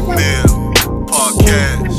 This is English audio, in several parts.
Black Man Podcast.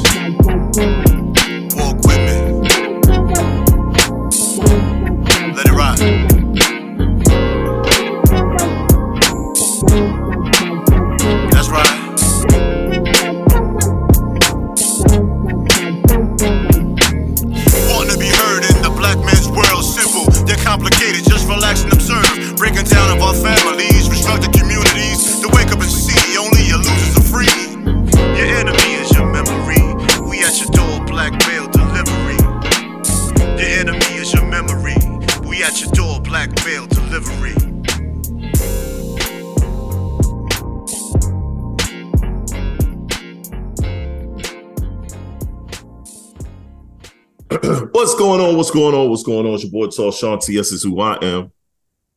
Going on? What's going on? It's your boy TallShon TS is who I am.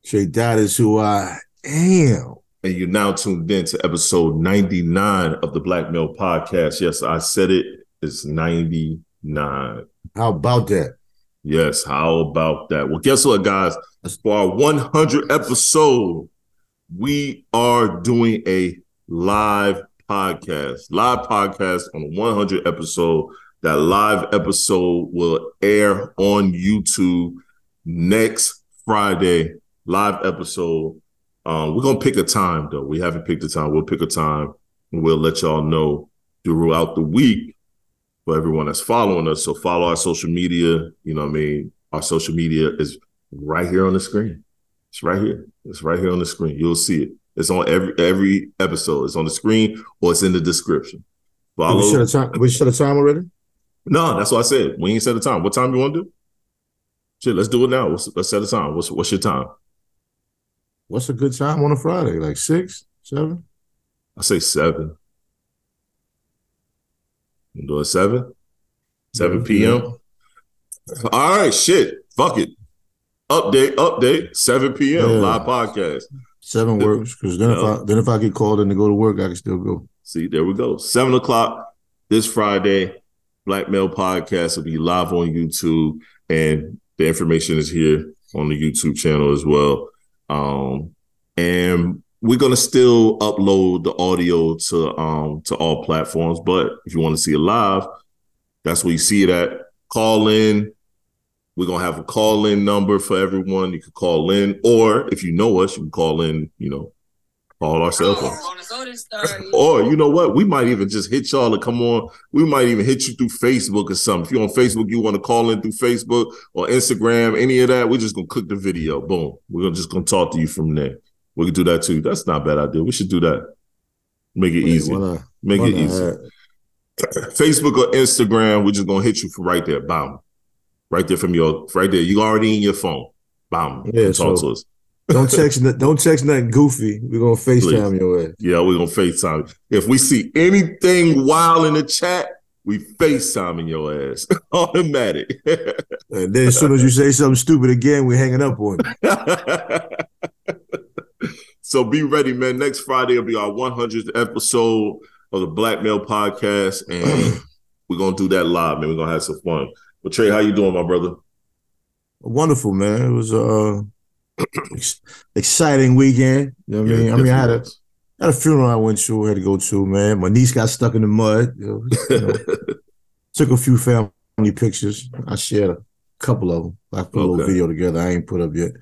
Shay, that is who I am. And you're now tuned in to episode 99 of the Black Male Podcast. Yes, I said it. It's 99. How about that? Yes, how about that? Well, guess what, guys? As for our 100 episode, we are doing a live podcast. Live podcast on the 100 episode. That live episode will air on YouTube next Friday. Live episode. Um, we're gonna pick a time though. We haven't picked a time. We'll pick a time and we'll let y'all know throughout the week for everyone that's following us. So follow our social media. You know what I mean? Our social media is right here on the screen. It's right here. It's right here on the screen. You'll see it. It's on every every episode. It's on the screen or it's in the description. Follow. We set a time. We set a time already. No, that's what I said. We ain't set a time. What time you want to do? Shit, let's do it now. Let's, let's set a time. What's what's your time? What's a good time on a Friday? Like six, seven? I say seven. You do it seven? Seven Yeah. p.m. All right, shit. Fuck it. Update, update. Seven p.m. Yeah. Live podcast. Seven works because then if I then if I get called in to go to work, I can still go. See, there we go. Seven o'clock this Friday. Black Male Podcast will be live on YouTube, and the information is here on the YouTube channel as well. Um, and we're gonna still upload the audio to um to all platforms. But if you want to see it live, that's where you see it at. Call in. We're gonna have a call in number for everyone. You can call in, or if you know us, you can call in. You know, call our cell phones. Or you know what? We might even just hit y'all to come on. We might even hit you through Facebook or something. If you're on Facebook, you want to call in through Facebook or Instagram, any of that, we're just gonna click the video. Boom. We're gonna just gonna talk to you from there. We can do that too. That's not a bad idea. We should do that. Make it easy. Why not? Make Why it not? easy. Facebook or Instagram, we're just gonna hit you from right there. Bam. Right there from your right there. You already in your phone. Bam. Yeah, Talk so- to us. Don't text. don't text nothing goofy. We're gonna Facetime your ass. Yeah, we're gonna FaceTime. If we see anything wild in the chat, we FaceTiming your ass. Automatic. And then as soon as you say something stupid again, we're hanging up on you. so be ready, man. Next Friday will be our 100th episode of the Black Male Podcast, and we're gonna do that live, man. We're gonna have some fun. But Tre, how you doing, my brother? Wonderful, man. It was ex- exciting weekend. You know what I mean? I mean, I had a had a funeral I went to, had to go to, man. My niece got stuck in the mud. You know, you know, took a few family pictures. I shared a couple of them. I put a little video together. I ain't put up yet.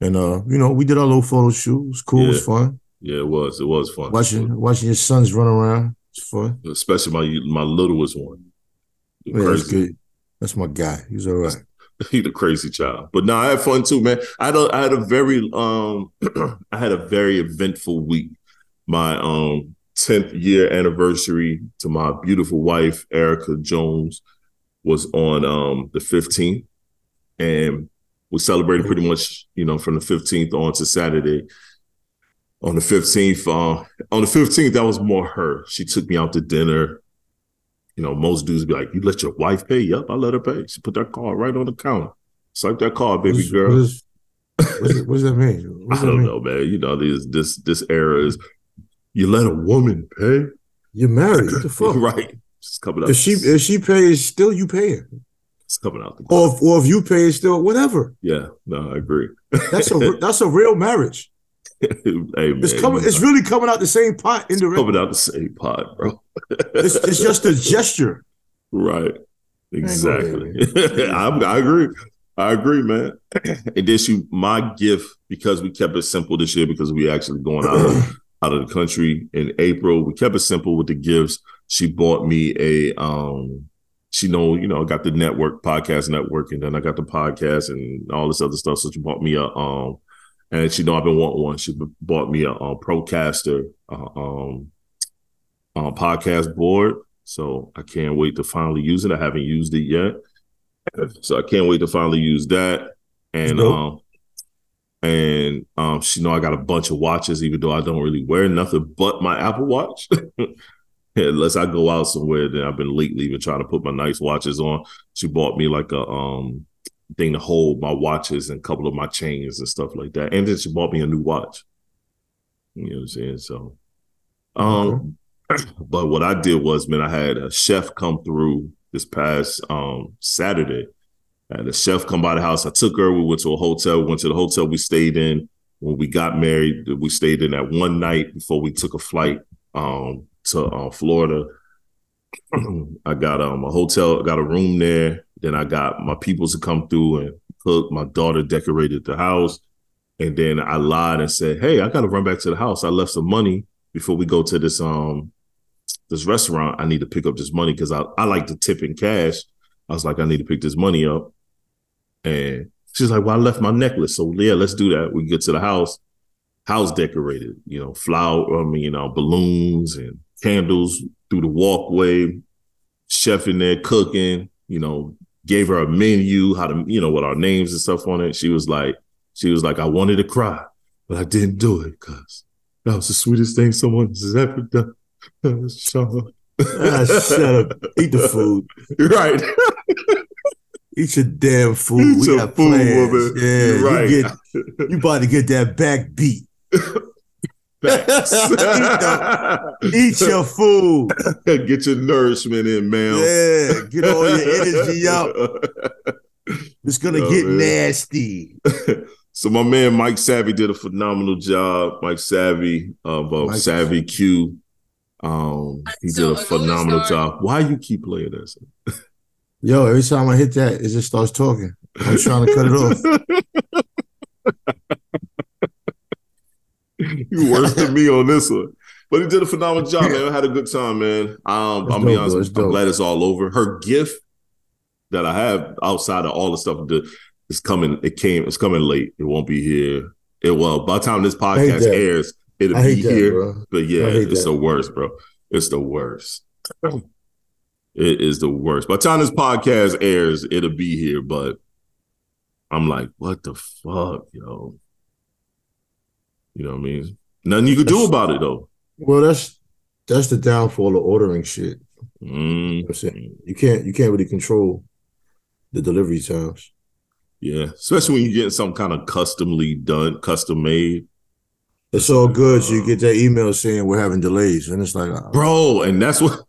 And uh, you know, we did our little photo shoot. It was cool. It was fun. yeah, it was. It was fun. Watching watching your sons run around. It's fun. especially my my littlest one. Yeah, that's good. That's my guy. He's all right. he the crazy child. But no, I had fun too, man. I had a, I had a very um I had a very eventful week. My um 10th year anniversary to my beautiful wife, Erica Jones, was on um the 15th. And we celebrated pretty much, you know, from the 15th on to Saturday. On the 15th, uh, on the 15th, that was more her. She took me out to dinner. You know, most dudes be like, "You let your wife pay?" Yep, I let her pay. She put that card right on the counter. Swipe that card, baby What is- girl. What, is, what, does that mean? What I that don't mean? know, man. You know, this this this era is you let a woman pay, You're married. What the fuck? right? It's coming out. If she if she pays, still you paying. it's coming out. The Or if, or if you pay, it's still whatever. yeah, no, I agree. That's a that's a real marriage. Hey man, It's coming. It's really coming out the same pot indirectly. coming out the same pot, bro. It's, it's just a gesture. Right. Exactly. I, I agree. I agree, man. And this, she, my gift, because we kept it simple this year, because we actually going out of, out of the country in April. We kept it simple with the gifts. She bought me a, um, she know, you know, I got the network, podcast network, and then I got the podcast and all this other stuff. So she bought me a, um, and she know I've been wanting one. She bought me a, um, Procaster, uh, um, uh, podcast board. So I can't wait to finally use it. I haven't used it yet. So I can't wait to finally use that. And um and um she know I got a bunch of watches, even though I don't really wear nothing but my Apple Watch. Unless I go out somewhere, then I've been lately even trying to put my nice watches on. She bought me like a um thing to hold my watches and a couple of my chains and stuff like that. And then she bought me a new watch. You know what I'm saying? So um but what I did was, man, I had a chef come through this past um Saturday. I had a chef come by the house. I took her. We went to a hotel. We went to the hotel we stayed in when we got married. We stayed in that one night before we took a flight um to uh, Florida. I got um a hotel, got a room there. Then I got my people to come through and cook. My daughter decorated the house. And then I lied and said, Hey, I gotta run back to the house. I left some money before we go to this um this restaurant. I need to pick up this money because I, I like to tip in cash. I was like, I need to pick this money up. And she's like, Well, I left my necklace. So yeah, let's do that. We get to the house, house decorated, you know, flower, I mean, you know, balloons and candles through the walkway, chef in there cooking, you know, gave her a menu, how to, you know, with our names and stuff on it. She was like, she was like, I wanted to cry, but I didn't do it because that was the sweetest thing someone has ever done. Ah, shut up. Eat the food. right. Eat your damn food. Eat we your got food, plans. woman. Yeah, You're right. you get you about to get that back beat. Facts. Eat your food. Get your nourishment in, man. Yeah, get all your energy out. It's gonna Oh, get man. nasty. so my man Mike Savvy did a phenomenal job. Mike Savvy of uh, Mike- Savvy Q. Um, he So, did a a phenomenal star. job. Why you keep playing this? Yo, every time I hit that, it just starts talking. I'm trying to cut it off. you worse than me on this one. But he did a phenomenal job, man. I had a good time, man. Um, be dope, honest, I'm dope. glad it's all over. Her gift that I have outside of all the stuff that is coming, it came, it's coming late. It won't be here. It will. By the time this podcast airs, it'll I be that, here. But yeah, it's that. the worst, bro. It's the worst. It is the worst. By the time this podcast airs, it'll be here. But I'm like, what the fuck, yo? You know what I mean? Nothing you could do about it though. Well, that's that's the downfall of ordering shit. Mm. You know I'm saying? You can't you can't really control the delivery times. Yeah, especially when you're getting something kind of customly done, custom made, It's all good. So you get that email saying we're having delays, and it's like, uh, bro. And that's what,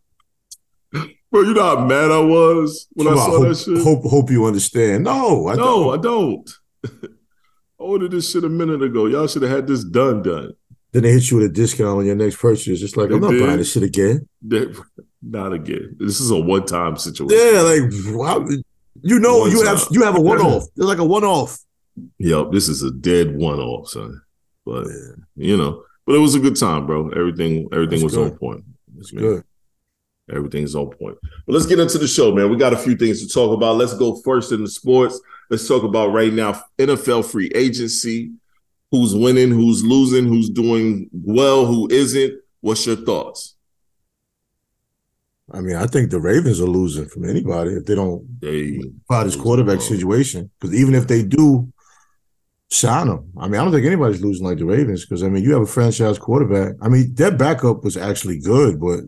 bro. You know how mad I was when I on, saw hope, that shit. hope hope you understand. No, I no, don't. I don't. I ordered this shit a minute ago. Y'all should have had this done, done. Then they hit you with a discount on your next purchase. It's like They I'm not did. buying this shit again. That- Not again. This is a one-time situation. Yeah, like wow, you know, One you have you have a one off. It's like a one off. Yep, this is a dead one-off, son. But you know, but it was a good time, bro. Everything, everything That's was on point. It's good. Everything's on point. But let's get into the show, man. We got a few things to talk about. Let's go first in the sports. Let's talk about right now NFL free agency. Who's winning? Who's losing? Who's doing well? Who isn't? What's your thoughts? I mean, I think the Ravens are losing from anybody if they don't They find this quarterback Losing. situation. Because even if they do sign him, I mean, I don't think anybody's losing like the Ravens. Because I mean, you have a franchise quarterback. I mean, their backup was actually good, but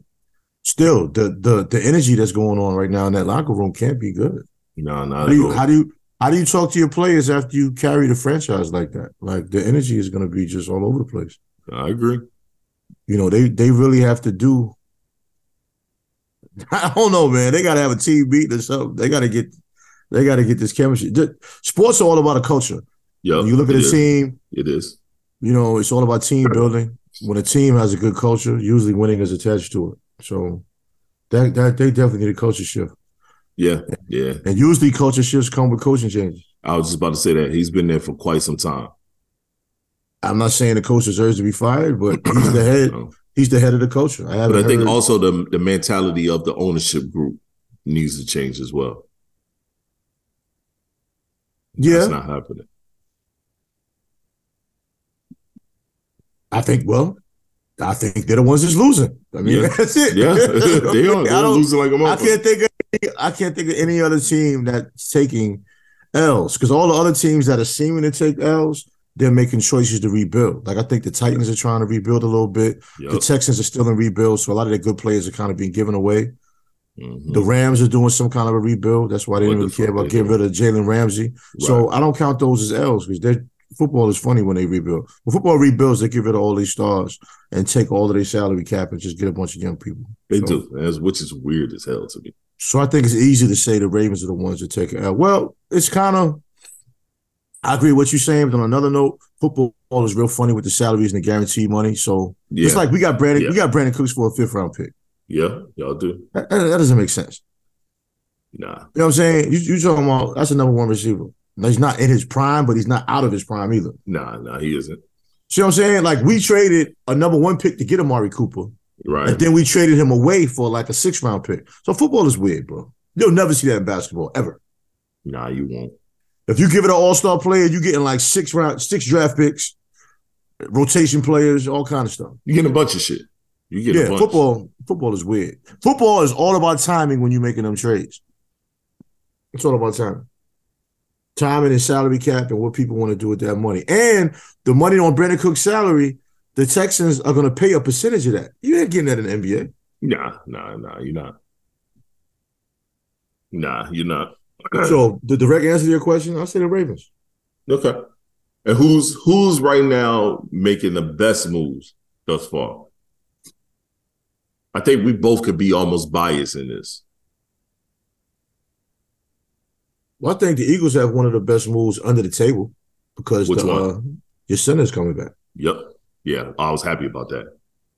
still, the the the energy that's going on right now in that locker room can't be good. no, How not do you how do you how do you talk to your players after you carry the franchise like that? Like the energy is going to be just all over the place. I agree. You know, they they really have to do. I don't know, man. They got to have a team meeting or something. They got to get, they got to get this chemistry. Sports are all about a culture. Yeah, you look at a is. team, It is. You know, it's all about team building. When a team has a good culture, usually winning is attached to it. So that that they definitely need a culture shift. Yeah, yeah. And usually culture shifts come with coaching changes. I was just about to say that he's been there for quite some time. I'm not saying the coach deserves to be fired, but he's the head. No. He's the head of the culture. I But I think also the the mentality of the ownership group needs to change as well. yeah, That's not happening. I think. Well, I think they're the ones that's losing. I mean, Yeah. that's it. Yeah, they are. I They're losing like a I motherfucker. can't think of I can't think of any other team that's taking L's because all the other teams that are seeming to take L's, they're making choices to rebuild. Like I think the Titans are trying to rebuild a little bit. The Texans are still in rebuild, so a lot of their good players are kind of being given away. Mhm. The Rams are doing some kind of a rebuild. That's why they What didn't the really care about getting rid of Jalen Ramsey. So I don't count those as L's because their football is funny when they rebuild. When football rebuilds, they get rid of all these stars and take all of their salary cap and just get a bunch of young people. They So- do, which is weird as hell to me. So I think it's easy to say the Ravens are the ones that take it out. Well, it's kind of. I agree with what you're saying, but on another note, football is real funny with the salaries and the guaranteed money. So Yeah, it's like we got Brandon, Yeah. we got Brandin Cooks for a fifth round pick. yeah, y'all do. That, that- that doesn't make sense. Nah, You know what I'm saying? You you talking about that's a number one receiver. Now, he's not in his prime, but he's not out of his prime either. nah, nah. He isn't. See what I'm saying? Like we traded a number one pick to get Amari Cooper, Right. and then we traded him away for like a six round pick. So football is weird, bro. You'll never see that in basketball ever. Nah, you won't. If you give it an all star player, you're getting like six round, six draft picks, rotation players, all kind of stuff. You get a bunch of shit. You get a Yeah, football. Football is weird. Football is all about timing when you're making them trades. It's all about timing. Timing and salary cap and what people want to do with that money. And the money on Brandin Cooks' salary, the Texans are going to pay a percentage of that. You ain't getting that in the NBA. Nah, nah, nah. You're not. Nah, you're not. So the direct answer to your question, I'll say the Ravens. Okay. And who's who's right now making the best moves thus far? I think we both could be almost biased in this. Well, I think the Eagles have one of the best moves under the table because Which the? Uh, your center's coming back. Yep. Yeah, I was happy about that.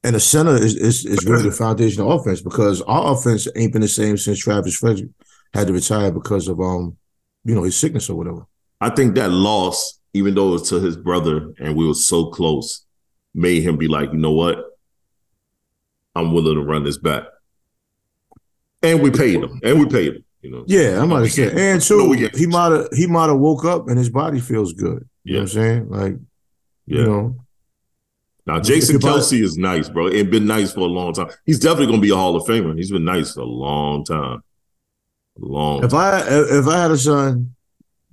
And the center is, is is really the foundation of offense because our offense ain't been the same since Travis Frederick had to retire because of um, you know, his sickness or whatever. I think that loss, even though it was to his brother and we were so close, made him be like, you know what? I'm willing to run this back. And we paid him. And we paid him. You know. Yeah, I'm No, about we to say. And no, we can't. he might have he might have woke up and his body feels good. You know what I'm saying? Like, Yeah. you know, Now Jason If you buy- Kelce is nice, bro. It's been nice for a long time. He's definitely gonna be a Hall of Famer. He's been nice for a long time. A long if I if I had a son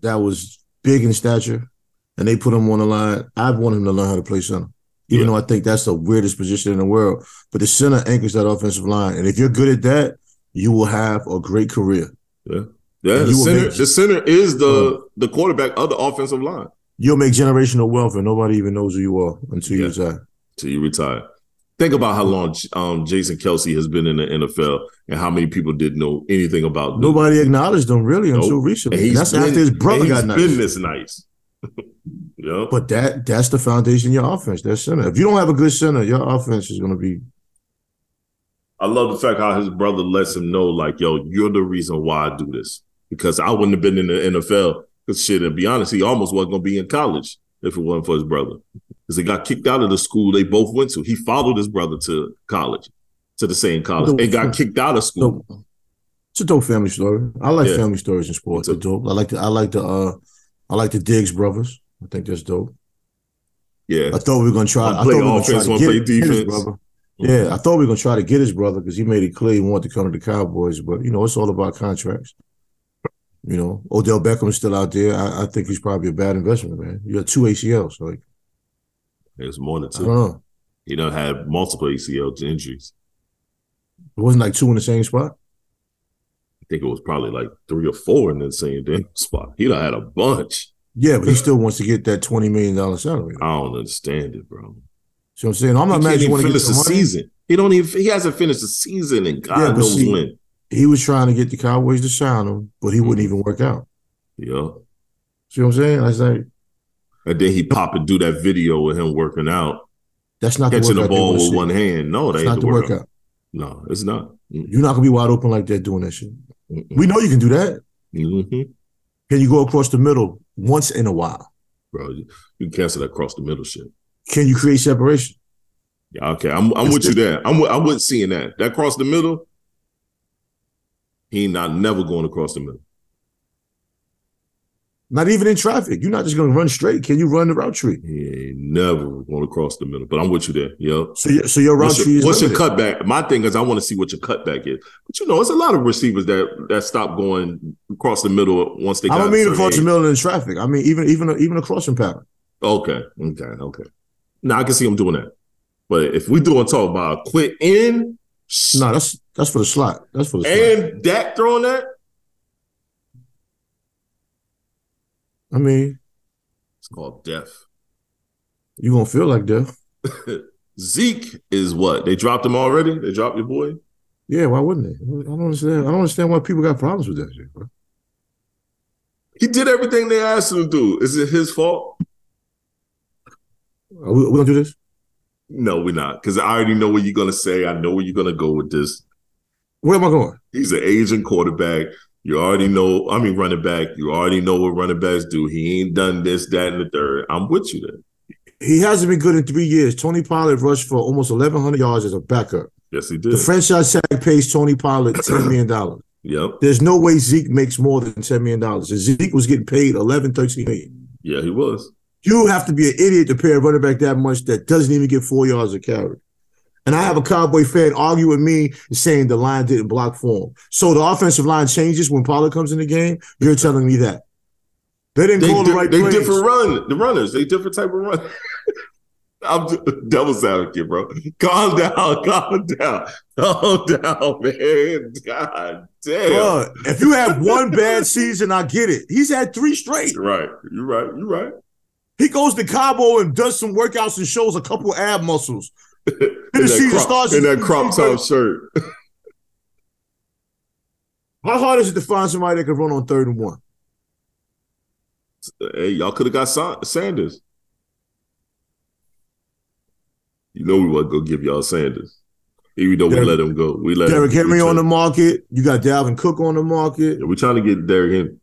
that was big in stature and they put him on the line, I'd want him to learn how to play center. Even Yeah. though I think that's the weirdest position in the world. But the center anchors that offensive line. And if you're good at that, you will have a great career. Yeah, And the center, make- the center is the uh. the quarterback of the offensive line You'll make generational wealth and nobody even knows who you are until you retire. till you retire. Think about how long um, Jason Kelce has been in the NFL and how many people didn't know anything about him. Nobody acknowledged him really until Nope. recently. And that's after his brother got nice. been this nice. yeah, But that that's the foundation of your offense. That center. If you don't have a good center, your offense is going to be. I love the fact how his brother lets him know, like, yo, you're the reason why I do this. Because I wouldn't have been in the NFL. Because shit, to be honest, he almost wasn't gonna be in college if it wasn't for his brother. Because he got kicked out of the school they both went to. He followed his brother to college, to the same college, and got kicked out of school. It's a dope family story. I like Yeah. family stories in sports. Me dope. I like the I like the uh I like the Diggs brothers. I think that's dope. Yeah. I thought we were gonna try. I play thought we were gonna try to get, play get his defense. brother. Yeah, I thought we were gonna try to get his brother because he made it clear he wanted to come to the Cowboys. But you know, it's all about contracts. You know, Odell Beckham is still out there. I, I think he's probably a bad investment, man. You got two ACLs. Like It's more than I two. don't know. He done had multiple ACL injuries. It wasn't like two in the same spot. I think it was probably like three or four in the same damn spot. He done had a bunch. Yeah, but he still wants to get that twenty million dollar salary. I don't understand it, bro. What I'm saying? I'm not mad you even want to finish the money. season. He don't even. He hasn't finished the season, and God Yeah, knows see- when. He was trying to get the Cowboys to sign him, but he wouldn't even work out. Yeah, See what I'm saying? I was like, And then he pop and do that video with him working out, That's not catching the, the ball with see. one hand. No, that It's ain't not the workout. workout. No, it's not. Mm, You're not gonna be wide open like that doing that shit. mm, We know you can do that. mm, mhm. Can you go across the middle once in a while? Bro, you you can cancel that across the middle shit. Can you create separation? Yeah, okay. I'm I'm It's with you there. I'm with, I'm with seeing that. That across the middle, he not never going across the middle. Not even in traffic. You're not just gonna run straight. Can you run the route tree? He ain't never going across the middle. But I'm with you there. Yo. So your, so your route What's tree your, is what's your cutback? My thing is I want to see what your cutback is. But you know, it's a lot of receivers that that stop going across the middle once they I don't mean across the middle in traffic. I mean even even a, even a crossing pattern. Okay, okay, okay. Now I can see him doing that. But if we doing talk about a quick in No, that's that's for the slot. That's for the slot. and Dak throwing that, I mean, it's called death. you gonna feel like death. Zeke is what? They dropped him already? They dropped your boy? Yeah, why wouldn't they? I don't understand. I don't understand why people got problems with that shit, bro. He did everything they asked him to do. Is it his fault? Are we, we gonna do this? No, we're not. Because I already know what you're gonna say. I know where you're gonna go with this. Where am I going? He's an aging quarterback. You already know, I mean running back. You already know what running backs do. He ain't done this, that, and the third. I'm with you there. He hasn't been good in three years. Tony Pollard rushed for almost 1,100 yards as a backup. Yes, he did. The franchise tag pays Tony Pollard $10 million. Yep. There's no way Zeke makes more than $10 million. Zeke was getting paid 11, 13 million. Yeah, he was. You have to be an idiot to pay a running back that much that doesn't even get four yards a carry. And I have a Cowboy fan argue with me saying the line didn't block for him. So the offensive line changes when Pollard comes in the game. You're telling me that. They didn't They, call di- the right they plays. different run. The runners, they different type of run. I'm devil's advocate, bro. Calm down, calm down, calm down, man. God damn. Bruh, if you have one bad season, I get it. He's had three straight. You're right. You're right. You're right. He goes to Cabo and does some workouts and shows a couple ab muscles. In that, crop, starts- in that crop top shirt. How hard is it to find somebody that can run on third and one? Hey, y'all could have got Sa- Sanders. You know we wasn't gonna give y'all Sanders, even though we Derrick- let him go. We let Derrick Henry on the market. You got Dalvin Cook on the market. Yeah, we're trying to get Derrick Henry.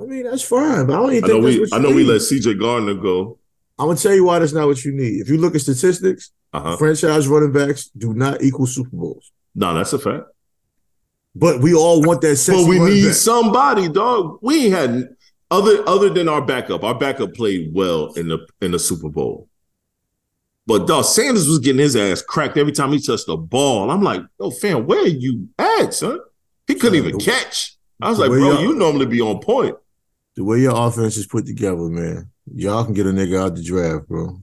I mean, that's fine, but I don't even I know we I know you we let C.J. Gardner go. I'm gonna tell you why that's not what you need. If you look at statistics, Uh huh. franchise running backs do not equal Super Bowls. No, that's a fact. But we all want that sexy But we need back. somebody, dog. We ain't had other other than our backup. Our backup played well in the in the Super Bowl. But dog, Sanders was getting his ass cracked every time he touched the ball. I'm like, yo, fam, where are you at, son? He couldn't even catch. I was like, bro, you normally be on point. The way your offense is put together, man, y'all can get a nigga out the draft, bro.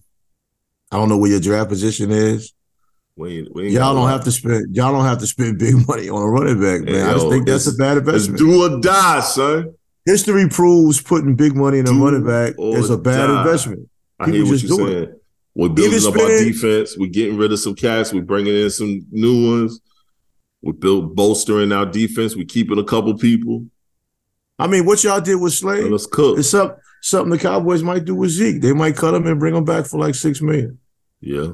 I don't know where your draft position is. We ain't, we ain't Y'all don't have to spend. Y'all don't have to spend big money on a running back, man. Hey, I just yo, think that's a bad It's investment. do or die, son. History proves putting big money in a Do running back is a bad die. investment. I People hear what just you're do it. saying. We're building Even up our defense. We're getting rid of some cats. We're bringing in some new ones. We're build, bolstering our defense. We're keeping a couple people. I mean, what y'all did with Slade, Let us cook. it's up something the Cowboys might do with Zeke. They might cut him and bring him back for like six million. Yeah.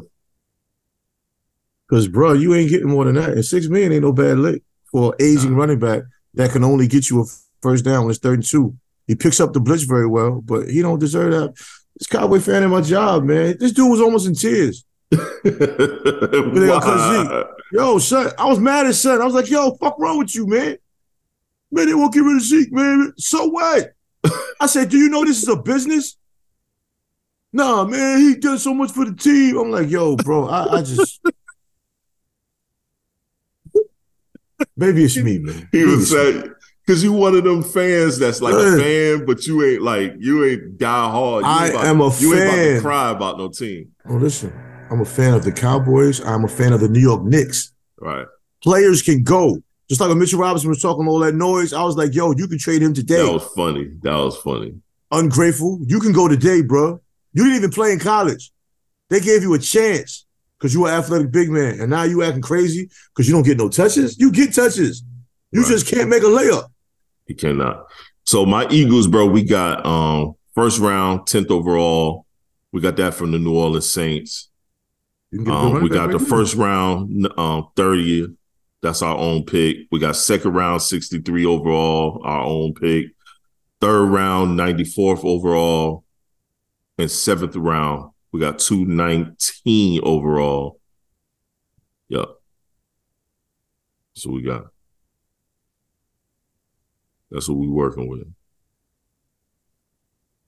Because, bro, you ain't getting more than that. And six million ain't no bad lick for an aging running back that can only get you a first down when it's third and two. He picks up the blitz very well, but he don't deserve that. This Cowboy fan in my job, man. This dude was almost in tears. Yo, son, I was mad at son. I was like, yo, fuck wrong with you, man? Man, they won't get rid of Zeke, man. So what? I said, do you know this is a business? Nah, man, he done so much for the team. I'm like, yo, bro, I, I just maybe it's me, man. He Maybe was saying, because you one of them fans that's like a fan, but you ain't like you ain't die hard. You I about, am a you ain't about to cry about no team. Oh, listen, I'm a fan of the Cowboys. I'm a fan of the New York Knicks. Right. Players can go. Just like when Mitchell Robinson was talking all that noise, I was like, yo, you can trade him today. That was funny. That was funny. ungrateful. You can go today, bro. You didn't even play in college. They gave you a chance because you were an athletic big man, and now you acting crazy because you don't get no touches. You get touches. You Right. just can't make a layup. He cannot. So my Eagles, bro, we got um First round, 10th overall. We got that from the New Orleans Saints. You can get a good Um, we got right the first round, um, 30th. That's our own pick. We got second round, 63 overall, our own pick. Third round, 94th overall. And seventh round, we got 219 overall. Yep. So we got. That's what we working with.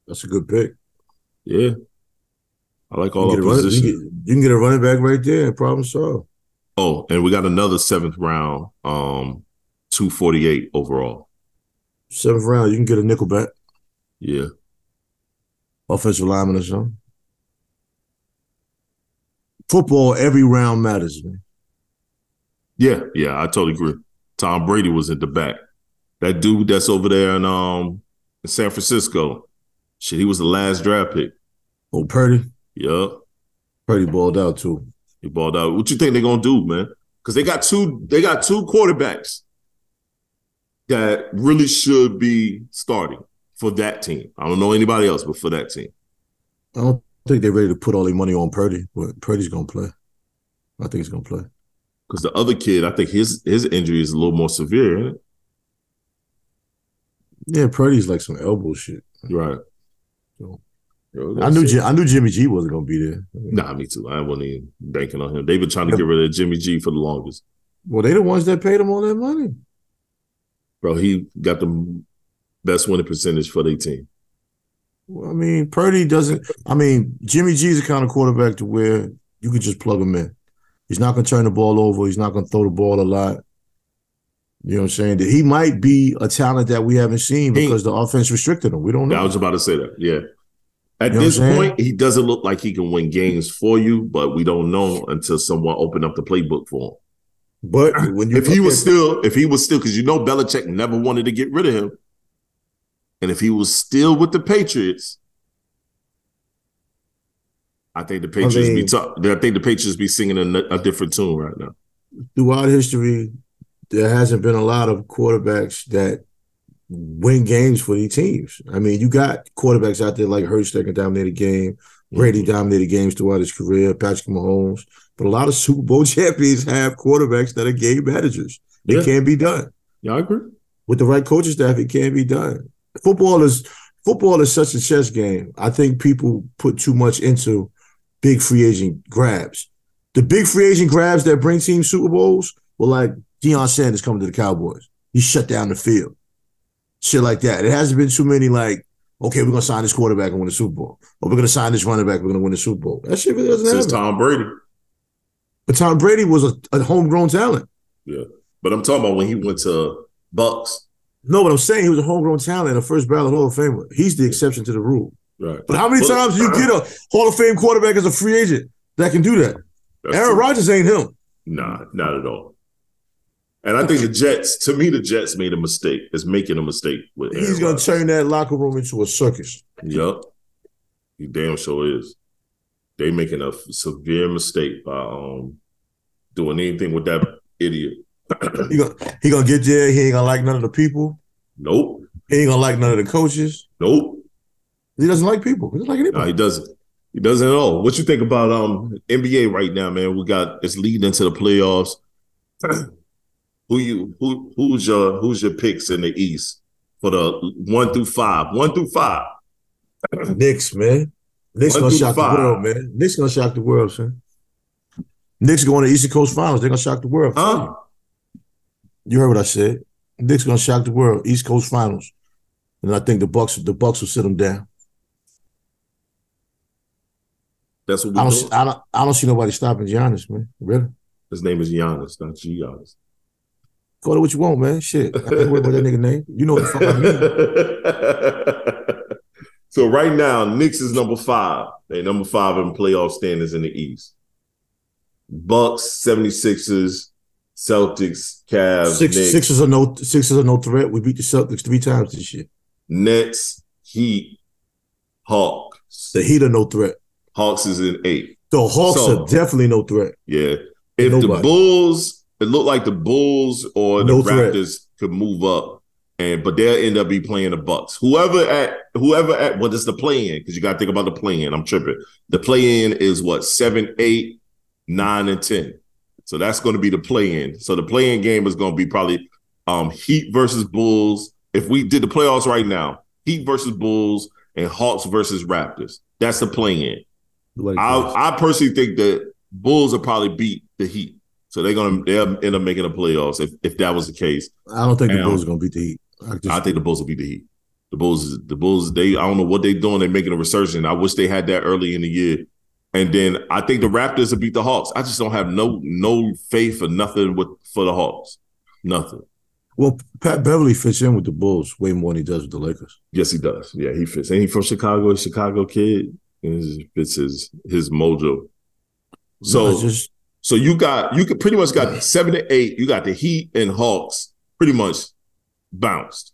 That's a good pick. Yeah. I like all our get running, you, positions. can get, you can get a running back right there. Problem solved. Oh, and we got another seventh round, um, 248 overall. Seventh round, you can get a nickel back, Yeah. offensive lineman or something. Football, every round matters, man. Yeah, yeah, I totally agree. Tom Brady was at the back. That dude that's over there in um in San Francisco, shit, he was the last draft pick. Oh, Purdy. Yup. Purdy balled out too. He balled out. What you think they're gonna do, man? Because they got two, they got two quarterbacks that really should be starting for that team. I don't know anybody else, but for that team. I don't think they're ready to put all their money on Purdy, but Purdy's gonna play. I think he's gonna play. Because the other kid, I think his his injury is a little more severe, isn't it? Yeah, Purdy's like some elbow shit. Right. So, Yo, I knew. Jim, I knew Jimmy G wasn't gonna be there. Nah, me too. I wasn't even banking on him. They've been trying to get rid of Jimmy G for the longest. Well, they the ones that paid him all that money. Bro, he got the best winning percentage for their team. Well, I mean, Purdy doesn't. I mean, Jimmy G's the kind of quarterback to where you could just plug him in. He's not going to turn the ball over. He's not going to throw the ball a lot. You know what I'm saying? That he might be a talent that we haven't seen He- because the offense restricted him. We don't know. I was about to say that. Yeah. At You know this what I'm saying? point, he doesn't look like he can win games for you, but we don't know until someone opened up the playbook for But when him. you If he was at- still, if he was still, because you know Belichick never wanted to get rid of him. And if he was still with the Patriots, I think the Patriots be mean- talk, I think the Patriots be singing a, a different tune right now. throughout history, there hasn't been a lot of quarterbacks that win games for these teams. I mean, you got quarterbacks out there like Hurts that can dominate a game. Brady Mhm. dominated games throughout his career, Patrick Mahomes. But a lot of Super Bowl champions have quarterbacks that are game managers. It Yeah. can be done. Yeah, I agree. With the right coaching staff, it can't be done. Football is football is such a chess game. I think people put too much into big free agent grabs. The big free agent grabs that bring teams Super Bowls were like Deion Sanders coming to the Cowboys. He shut down the field. Shit like that. It hasn't been too many like, okay, we're gonna sign this quarterback and win the Super Bowl. Or we're gonna sign this running back, we're gonna win the Super Bowl. That shit really doesn't Since happen. Tom Brady. But Tom Brady was a, a homegrown talent. Yeah, but I'm talking about when he went to Bucs. No, but I'm saying he was a homegrown talent, a first ballot Hall of Famer. He's the exception to the rule. Right. But how many Well, times do you get a Hall of Fame quarterback as a free agent that can do that? Aaron. Rodgers ain't him. Nah, not at all. And I think the Jets, to me, the Jets made a mistake. Is making a mistake with. He's going to turn that locker room into a circus. Yup. He damn sure is. They making a severe mistake by um doing anything with that idiot. He gonna he gonna get there. He ain't gonna like none of the people. nope. He ain't gonna like none of the coaches. Nope. He doesn't like people. He doesn't like No, anybody. he doesn't. He doesn't at all. What you think about um NBA right now, man? We got it's leading into the playoffs. who you who who's your who's your picks in the East for the one through five? One through five. Knicks, man. Knicks One gonna shock five. the world, man. Knicks gonna shock the world, son. Knicks going to Eastern Coast Finals. They're gonna shock the world. Huh? You heard what I said. Knicks gonna shock the world. East Coast Finals, and I think the Bucks the Bucks will sit them down. That's what we I don't, see, I don't I don't see nobody stopping Giannis, man. Really. His name is Giannis, not Giannis. Call it what you want, man. Shit. I ain't worried about that nigga name. You know what the fuck I mean. so right now, Knicks is number five. They number five in playoff standings in the East. Bucks, 76ers, Celtics, Cavs, Six Knicks, Sixers are no Sixers are no threat. We beat the Celtics three times this year. Nets, Heat, Hawks. The Heat are no threat. Hawks is in eight. The Hawks So- are definitely no threat. Yeah. If the Bulls, it looked like the Bulls or the No. Raptors could move up and but they'll end up be playing the Bucks. Whoever at whoever at what is the play in? Because you got to think about the play in. I'm tripping. The play in is what seven, eight, nine, and ten. So that's going to be the play in. So the play in game is going to be probably um Heat versus Bulls. If we did the playoffs right now, Heat versus Bulls and Hawks versus Raptors. That's the play in. Like I, I personally think that Bulls will probably beat the Heat. So they're gonna they'll end up making the playoffs if, if that was the case. I don't think the Bulls are going to beat the Heat. I, just, I think the Bulls will beat the Heat. The Bulls, the Bulls, they I don't know what they're doing. They're making a resurgence. I wish they had that early in the year. And then I think the Raptors will beat the Hawks. I just don't have no no faith or nothing with for the Hawks. Nothing. well, Pat Beverley fits in with the Bulls way more than he does with the Lakers. Yes, he does. Yeah, he fits. And he from Chicago, a Chicago kid. And he fits his his mojo. So No, just So you got you could pretty much got seven to eight. You got the Heat and Hawks pretty much bounced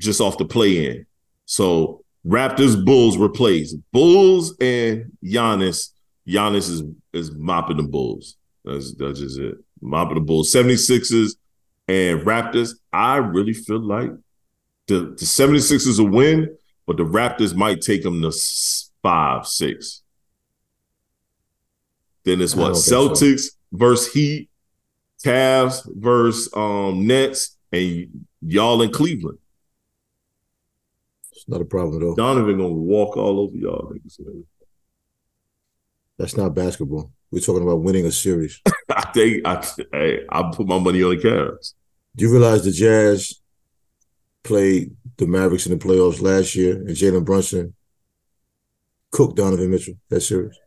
just off the play in. So Raptors Bulls replaced Bulls and Giannis. Giannis is is mopping the Bulls. That's that's just it. Mopping the Bulls. 76ers and Raptors. I really feel like the, the 76ers will win, but the Raptors might take them to five, six. Then it's what don't so. Celtics versus Heat, Cavs versus um Nets, and y'all in Cleveland. it's not a problem at all. Donovan gonna walk all over y'all niggas. That's not basketball. We're talking about winning a series. I think I I put my money on the Cavs. Do you realize the Jazz played the Mavericks in the playoffs last year, and Jalen Brunson cooked Donovan Mitchell that series?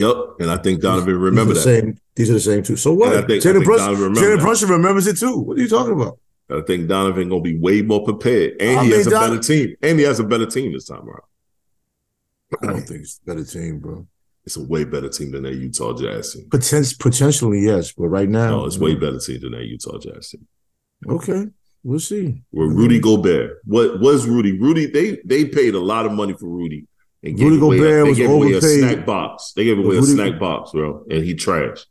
Yep, and I think Donovan remember that. the Same, these are the same two. So what? And I think- I Jalen Brunson, Donovan remember Jalen. Brunson remembers it too. What are you talking about? I think Donovan gonna be way more prepared, and I he has a Don- better team, and he has a better team this time around. I don't think it's a better team, bro. It's a way better team than that Utah Jazz team. Poten- potentially, yes, but right now, No, it's way better team than that Utah Jazz team. Okay, we'll see. With Rudy Gobert, what was Rudy? Rudy, they they paid a lot of money for Rudy. And Rudy gave away a- they was gave away a snack box. They gave away a snack box, bro, and he trashed.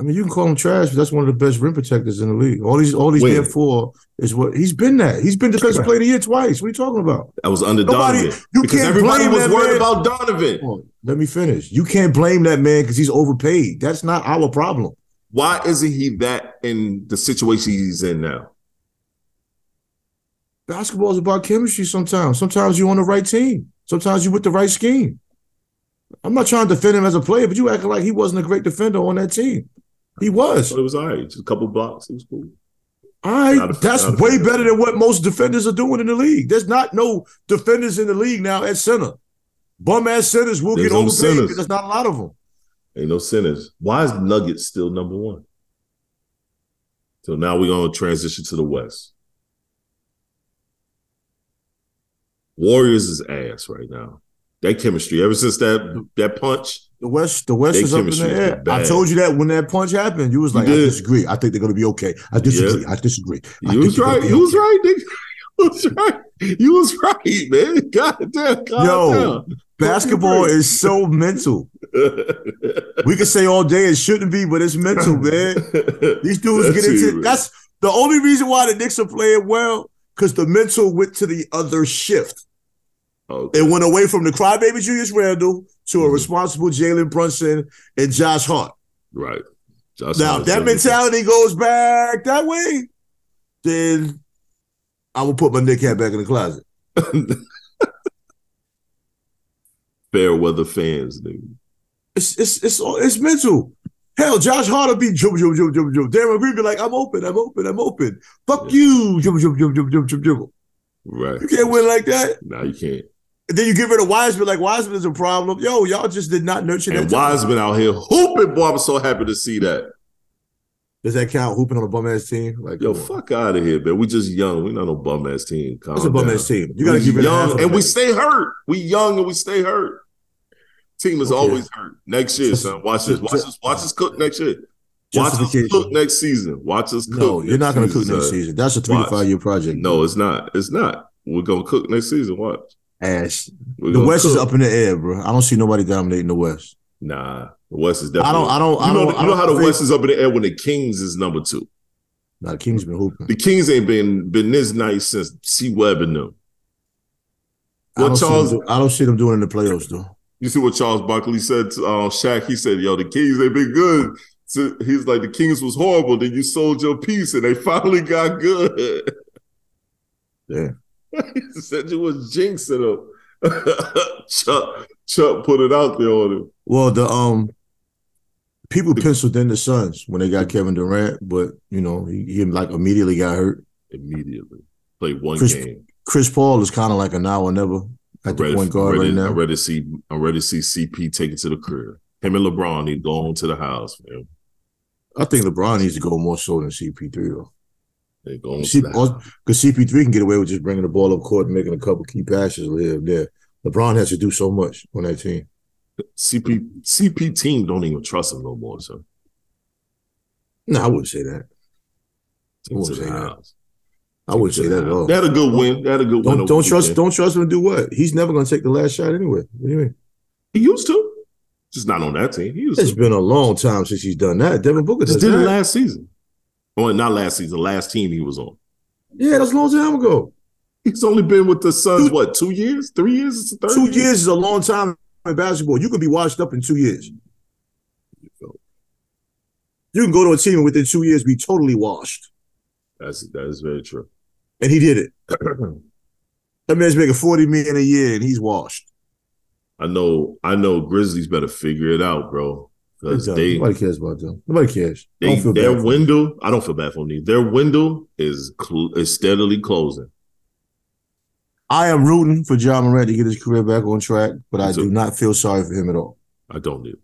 I mean, you can call him trash, but that's one of the best rim protectors in the league. All he's all he's there for is what he's been that. He's been defensive player of the year twice. What are you talking about? I was under Nobody- Donovan you because can't everybody blame was that worried man. about Donovan. Let me finish. You can't blame that man because he's overpaid. That's not our problem. Why isn't he that in the situation he's in now? Basketball is about chemistry sometimes. Sometimes you're on the right team. Sometimes you're with the right scheme. I'm not trying to defend him as a player, but you acting like he wasn't a great defender on that team. He was. It was all right. Just a couple blocks. It was cool. All right, Not that's a way better than what most defenders are doing in the league. There's not no defenders in the league now at center. Bum ass centers will There's get no overpaid. centers. because There's not a lot of them. Ain't no sinners. Why is Nuggets still number one? So now we're gonna transition to the West. Warriors is ass right now. That chemistry, ever since that that punch, The West, the West is up in the air. I told you that when that punch happened, you was You like, I disagree. I think they're gonna be okay. I disagree. I disagree. I you was right. You was right, nigga. You was right. You was right, man. God damn, calm Yo, Basketball is so mental. We could say all day it shouldn't be, but it's mental, man. These dudes That's get into it, that's the only reason why the Knicks are playing well, because the mental went to the other shift. Okay. It went away from the crybaby Julius Randle to a Mhm. responsible Jalen Brunson and Josh Hart. Right. Josh Now, if that mentality goes back that way, then I will put my Knick hat back in the closet. Fair weather fans, nigga. It's it's it's it's mental. Hell, Josh Hart will be jump, jump, jump, jump, jump. Darren Green be like, I'm open, I'm open, I'm open. Fuck you, jump, jump, jump, jump, jump, jump, jump. Right. You can't win like that. Now you can't. And then you get rid of Wiseman, like Wiseman is a problem. Yo, y'all just did not nurture that. And. Wiseman out here hooping, boy. I'm so happy to see that. Does that count? Hooping on a bum ass team? Like, Yo, fuck out of here, man. We just young. We not no bum ass team. Calm That's a bum ass team. You got to We keep it young, and we stay hurt. We young and we stay hurt. Team is Okay. always hurt. Next year, son. Watch this. Watch this. Watch us cook next year. Watch us cook next season. Watch us cook. No, you're not going to cook next season. That's a three Watch. to five year project. No, it's not. It's not. We're gonna cook next season. Watch. We're The West is up in the air, bro. I don't see nobody dominating the West. Nah, the West is definitely. I don't. I don't. You I know, don't. you I know don't how the West is up in the air when the Kings is number two. Now the Kings been hooping. The Kings ain't been been this nice since C Webb and them. I What see them Charles? do- I don't see them doing it in the playoffs though. You see what Charles Barkley said to uh, Shaq? He said, "Yo, the Kings they've been good." So he's like, "The Kings was horrible. Then you sold your piece, and they finally got good." Yeah. he said you was jinxing them. Chuck Chuck put it out there on him. Well, the um people penciled in the Suns when they got Kevin Durant, but you know he, he like immediately got hurt. Immediately played one Chris- game. Chris Paul is kind of like a now or never at the ready, point guard I'm ready, right now. I'm ready to see. I'm ready to see CP take it to the crib. Him and LeBron need to go home to the house, man. I think LeBron needs to go more so than CP3 though. They go home C- to the house. Because CP3 can get away with just bringing the ball up court and making a couple key passes and there. LeBron has to do so much on that team. CP CP team don't even trust him no more. So No, I wouldn't say that. to won't say that. house. I wouldn't say that at all. Had a good win. Had a good win. Don't over don't trust don't trust him to do what? He's never going to take the last shot anyway. What do you mean? He used to, just not on that team. He used It's to. been a long time since he's done that. Devin Booker Just did it last season. Well, not last season. The last team he was on. Yeah, that's a long time ago. He's only been with the Suns what two years, three years, Two year? years is a long time in basketball. You can be washed up in two years. You can go to a team and within two years be totally washed. That's that is very true. And he did it. that man's making 40 million a year and he's washed. I know. I know. Grizzlies better figure it out, bro, because they Nobody cares about them. Nobody cares. they Don't feel their bad. window. I don't feel bad for them. Their window is cl- is steadily closing. I am rooting for Ja Morant to get his career back on track, but I do not feel sorry for him at all. I don't do.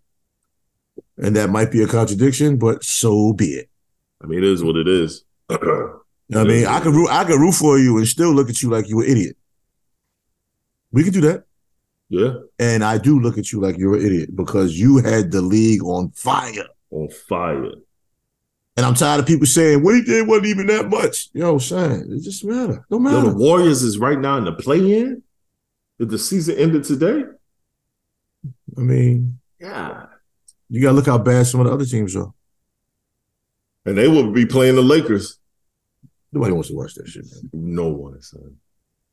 And that might be a contradiction, but so be it. I mean, it is what it is. You know what I mean, I could root, I could root for you and still look at you like you're an idiot. We could do that. yeah, And I do look at you like you're an idiot because you had the league on fire. on fire. And I'm tired of people saying what he did wasn't even that much. Yo, son, it just matter. Don't Yo, matter. the Warriors is right now in the play-in. Did the season ended today? I mean, Yeah, you gotta look how bad some of the other teams are. and they will be playing the Lakers. Nobody wants to watch that shit, man. No one, son.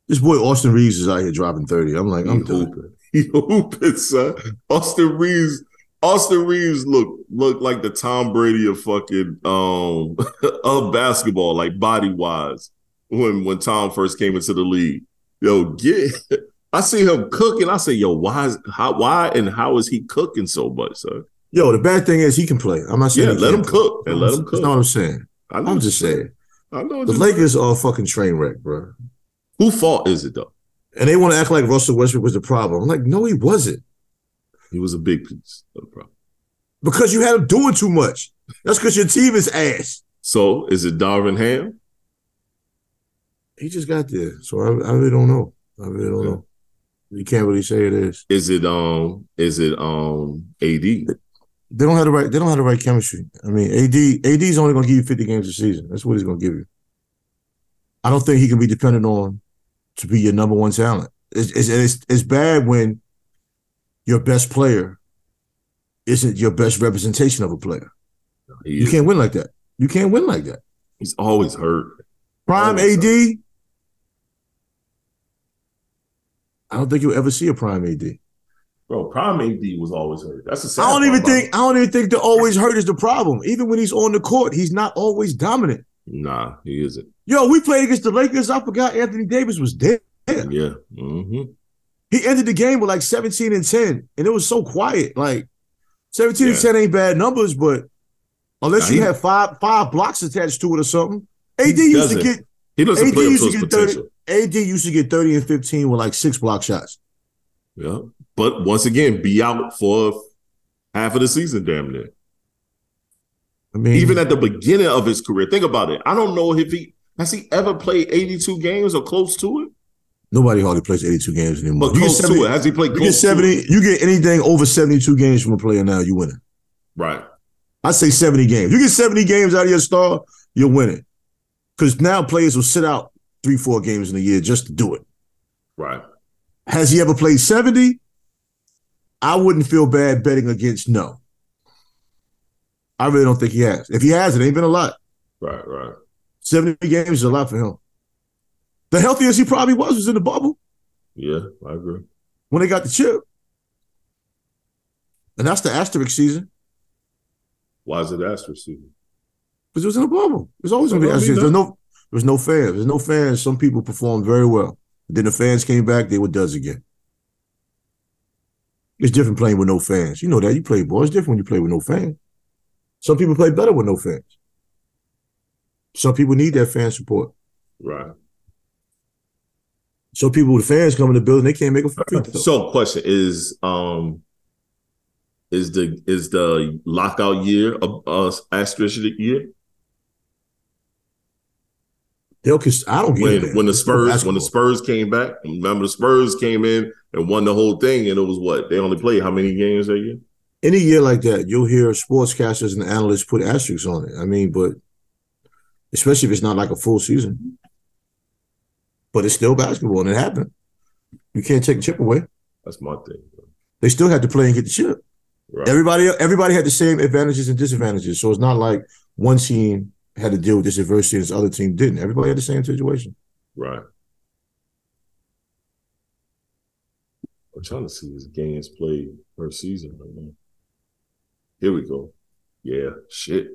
This boy Austin Reaves is out here dropping 30. I'm like, He I'm done. hooping. He hooping, son. Austin Reaves. Austin Reaves look look like the Tom Brady of fucking um of basketball, like body wise. When when Tom first came into the league, yo, get. I see him cooking. I say, yo, why is how why and how is he cooking so much, son? Yo, the bad thing is he can play. I'm not saying Yeah, he let him play. cook and let him That's cook. not what I'm saying. I I'm just saying. I know The you're Lakers are a fucking train wreck, bro. Who fault is it though? And they want to act like Russell Westbrook was the problem. I'm like, no, he wasn't. He was a big piece of the problem. Because you had him doing too much. That's because your team is ass. So is it Darvin Ham? He just got there. So I, I really don't know. I really don't Okay. know. You can't really say it is. Is it um is it um AD? They don't have the right. They don't have the right chemistry. I mean, AD AD is only going to give you 50 games a season. That's what he's going to give you. I don't think he can be dependent on to be your number one talent. It's it's it's, it's bad when your best player isn't your best representation of a player. He You can't win like that. You can't win like that. he's always hurt. Prime Always AD. I don't think you'll ever see a prime AD. Bro, Prime AD was always hurt. That's the sad I don't even think it. I don't even think the always hurt is the problem. Even when he's on the court, he's not always dominant. Nah, he isn't. Yo, we played against the Lakers. I forgot Anthony Davis was there. Yeah. hmm He ended the game with like 17 and 10, and it was so quiet. Like 17 and 10 ain't bad numbers, but unless Nah, you he- have five five blocks attached to it or something. AD used to get He doesn't AD play used to get 30. potential. AD used to get 30 and 15 with like six block shots. Yeah. But once again, be out for half of the season, damn near. I mean, Even at the beginning of his career. Think about it. I don't know if he has he ever played 82 games or close to it. nobody hardly plays 82 games anymore. But You close 70 to it. Has he played You get close to 70, it? you get anything over 72 games from a player now, you winning. Right. I say 70 games. You get 70 games out of your star, you're winning. Because now players will sit out three, four games in a year just to do it. Right. Has he ever played 70? I wouldn't feel bad betting against no. I really don't think he has. If he has, it ain't been a lot. Right. Right. 70 games is a lot for him. The healthiest he probably was was in the bubble Yeah, I agree. when they got the chip. And that's the asterisk season Why is it asterisk season? because it was in the bubble. There's always going to be asterisk. There's no, there's no fans. There's no fans. Some people performed very well. Then the fans came back, they were does again. It's different playing with no fans. You know that. You play ball. It's different when you play with no fans. Some people play better with no fans. Some people need that fan support. Right. So people with fans come in the building, they can't make a free throw. So, question is, um, is the is the lockout year a, a asterisk year? They'll I don't get When it. when the Spurs when the. Spurs came back, remember the Spurs came in and won the whole thing, and it was what they only played how many games that year? any year like that, you'll hear sportscasters and analysts put asterisks on it. I mean, but especially if it's not like a full season. But it's still basketball and it happened. You can't take the chip away. That's my thing. They still had to play and get the chip. Right. Everybody everybody had the same advantages and disadvantages. So it's not like one team had to deal with this adversity and this other team didn't. Everybody had the same situation. Right. I'm trying to see his games played per season right now. Here we go. Yeah, shit.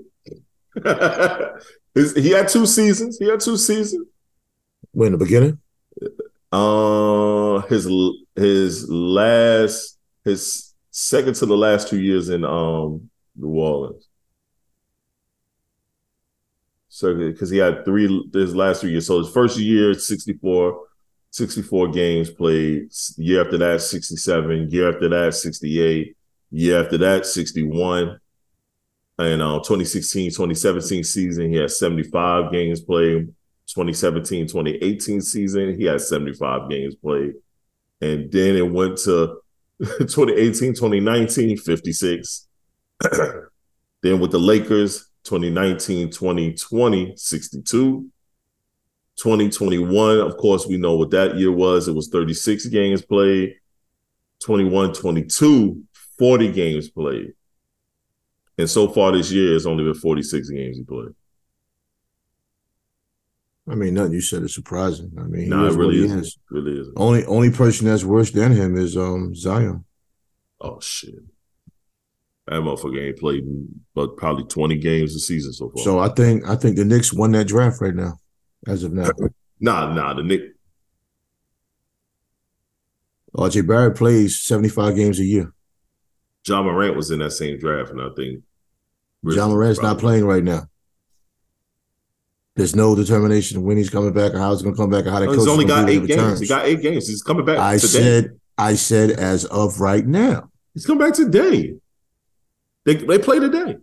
He had two seasons. He had two seasons. When in the beginning, Uh, his his last his second to the last two years in um New Orleans. So because he had three his last three years. So his first year 64, 64 games played. Year after that 67. Year after that 68. Year after that 61. And uh, 2016, 2017 season, he had 75 games played. 2017 2018 season, he had 75 games played. And then it went to 2018 2019, 56. then with the Lakers, 2019 2020, 62. 2021, of course, we know what that year was. It was 36 games played. 21 22, 40 games played. And so far this year, it's only been 46 games he played. I mean, nothing you said is surprising. I mean, No, is it really isn't. is. really isn't. Only only person that's worse than him is um Zion. Oh shit. That motherfucker ain't played but probably 20 games a season so far. So I think I think the Knicks won that draft right now, as of now. nah, nah, the Knick RJ Barrett plays 75 games a year. Ja Morant was in that same draft, and I think Ja Morant's not playing right now. There's no determination when he's coming back or how he's going to come back or how that No, coach he's only got eight games. returns. He got eight games. He's coming back I today. said I said as of right now. he's coming back today. They they play today.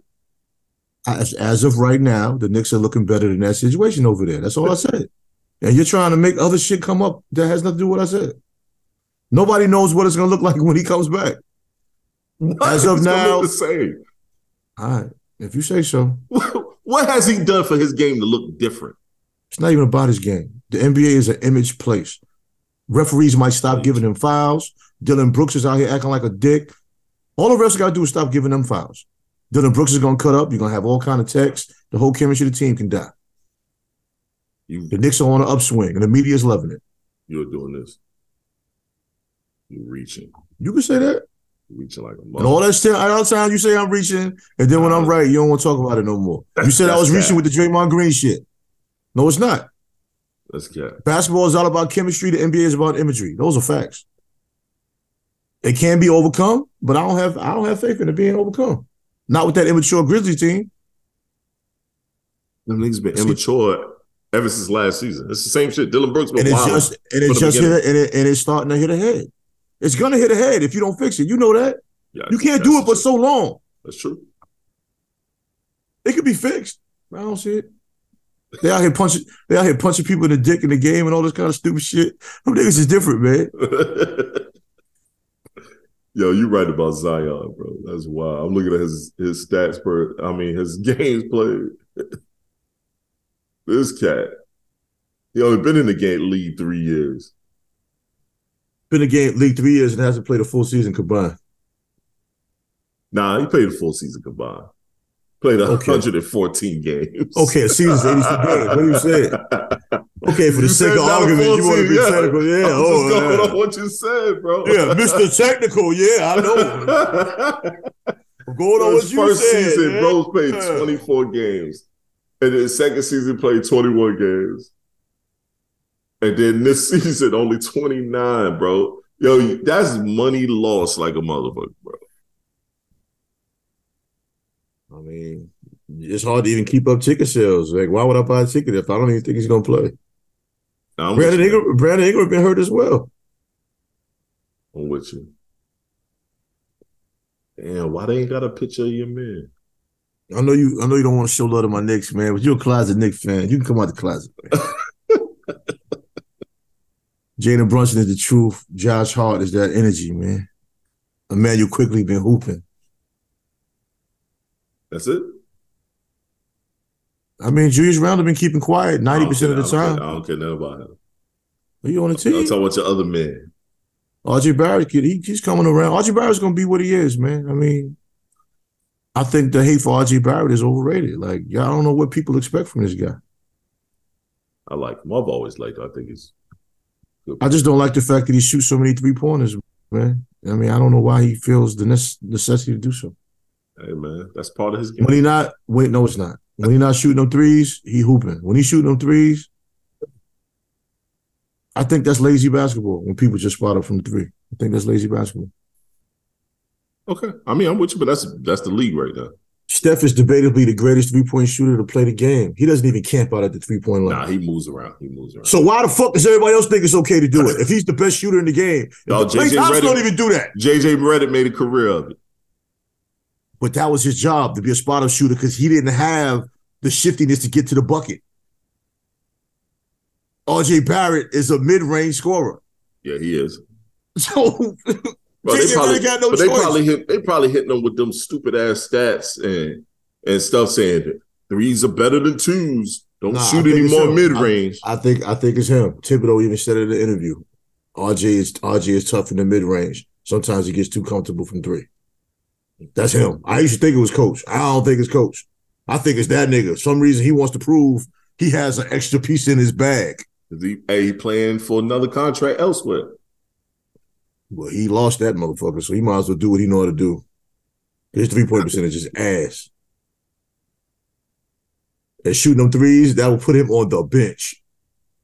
As, as of right now, the Knicks are looking better than that situation over there. That's all I said. And you're trying to make other shit come up that has nothing to do with what I said. Nobody knows what it's going to look like when he comes back. As of It's gonna now- the same. All right. If you say so. what has he done for his game to look different? It's not even about his game. The NBA is an image place. Referees might stop giving him fouls. Dillon Brooks is out here acting like a dick. All the refs got to do is stop giving them fouls. Dillon Brooks is going to cut up. You're going to have all kind of texts. The whole chemistry of the team can die. You The Knicks are on an upswing, and the media is loving it. you're doing this. You're reaching. You can say that. You're reaching like a And all that time, all the time you say I'm reaching, and then when I'm right, you don't want to talk about it no more. You said I was That's reaching with the Draymond Green shit. No, it's not. Let's get Basketball is all about chemistry. The NBA is about imagery. Those are facts. It can be overcome, but I don't have I don't have faith in it being overcome. Not with that immature Grizzly team. them niggas been immature ever since last season. It's the same shit. Dillon Brooks been And it's wild. just and it's just beginning. hit and, it, and it's starting to hit ahead. It's gonna hit ahead if you don't fix it. You know that. Yeah, You can't do it for true. so long. That's true. It could be fixed. I don't see it. They out here punching. They out here punching people in the dick in the game and all this kind of stupid shit. Them niggas is different, man. Yo, you right about Zion, bro. That's wild. I'm looking at his his stats per. I mean, his games played. this cat, he only been in the game league three years. Been in the game league three years and hasn't played a full season combined. Nah, he played a full season combined. Played Okay. 114 games. Okay, a season's 82 games. What are you say? Okay, for the sake of argument, you want to be yeah. technical. Yeah. I'm oh, just Oh, going yeah. on what you said, bro. Yeah, Mr. Technical. Yeah, I know. Going on what you first said. season, man. Rose played Yeah. 24 games. And then second season played 21 games. And then this season, only 29, bro. Yo, that's money lost like a motherfucker, bro. I mean, it's hard to even keep up ticket sales. Like, why would I buy a ticket if I don't even think he's going to play? I'm Brandon. Ingram, Brandon Ingram been hurt as well. I'm with you. Damn, why they ain't got a picture of your man? I know you. I know you don't want to show love to my Knicks, man, but you're a closet Knicks fan. You can come out the closet. Jalen Brunson is the truth. Josh Hart is that energy, man. Immanuel Quickley been hooping. That's it? I mean, Julius Randle been keeping quiet ninety percent of the I don't care- time. I don't care nothing about him. Are you on the team? I'm talking about your other man. RJ Barrett, kid, he, he's coming around. RJ Barrett's gonna be what he is, man. I mean, I think the hate for RJ Barrett is overrated. Like, y'all don't know what people expect from this guy. I like him. I've always liked him. I think he's good. I just don't like the fact that he shoots so many three pointers, man. I mean, I don't know why he feels the necessity to do so. Hey man, that's part of his game. When he not, wait, no, it's not. When he not shooting them threes, he hooping. When he shooting them threes, I think that's lazy basketball. When people just spot up from the three, I think that's lazy basketball. Okay. I mean, I'm with you, but that's that's the league right now. Steph is debatably the greatest three point shooter to play the game. He doesn't even camp out at the three point line. Nah, he moves around. He moves around. So why the fuck does everybody else think it's okay to do it? If he's the best shooter in the game, No, JJ Thompson don't even do that. JJ Redick made a career of it. But that was his job to be a spot up shooter because he didn't have the shiftiness to get to the bucket. RJ Barrett is a mid range scorer. Yeah, he is. So Bro, they probably, no but they probably hit they probably hitting them with them stupid ass stats and and stuff saying threes are better than twos. Don't Nah, shoot any more mid range. I think I think it's him. Thibodeau even said it in the interview. RJ is RJ is tough in the mid range. Sometimes he gets too comfortable from three. That's him. I used to think it was coach. I don't think it's coach. I think it's that nigga. Some reason he wants to prove he has an extra piece in his bag. He, hey, he playing for another contract elsewhere. Well, he lost that motherfucker, so he might as well do what he know how to do. His three point percentage is ass. And shooting them threes, that will put him on the bench.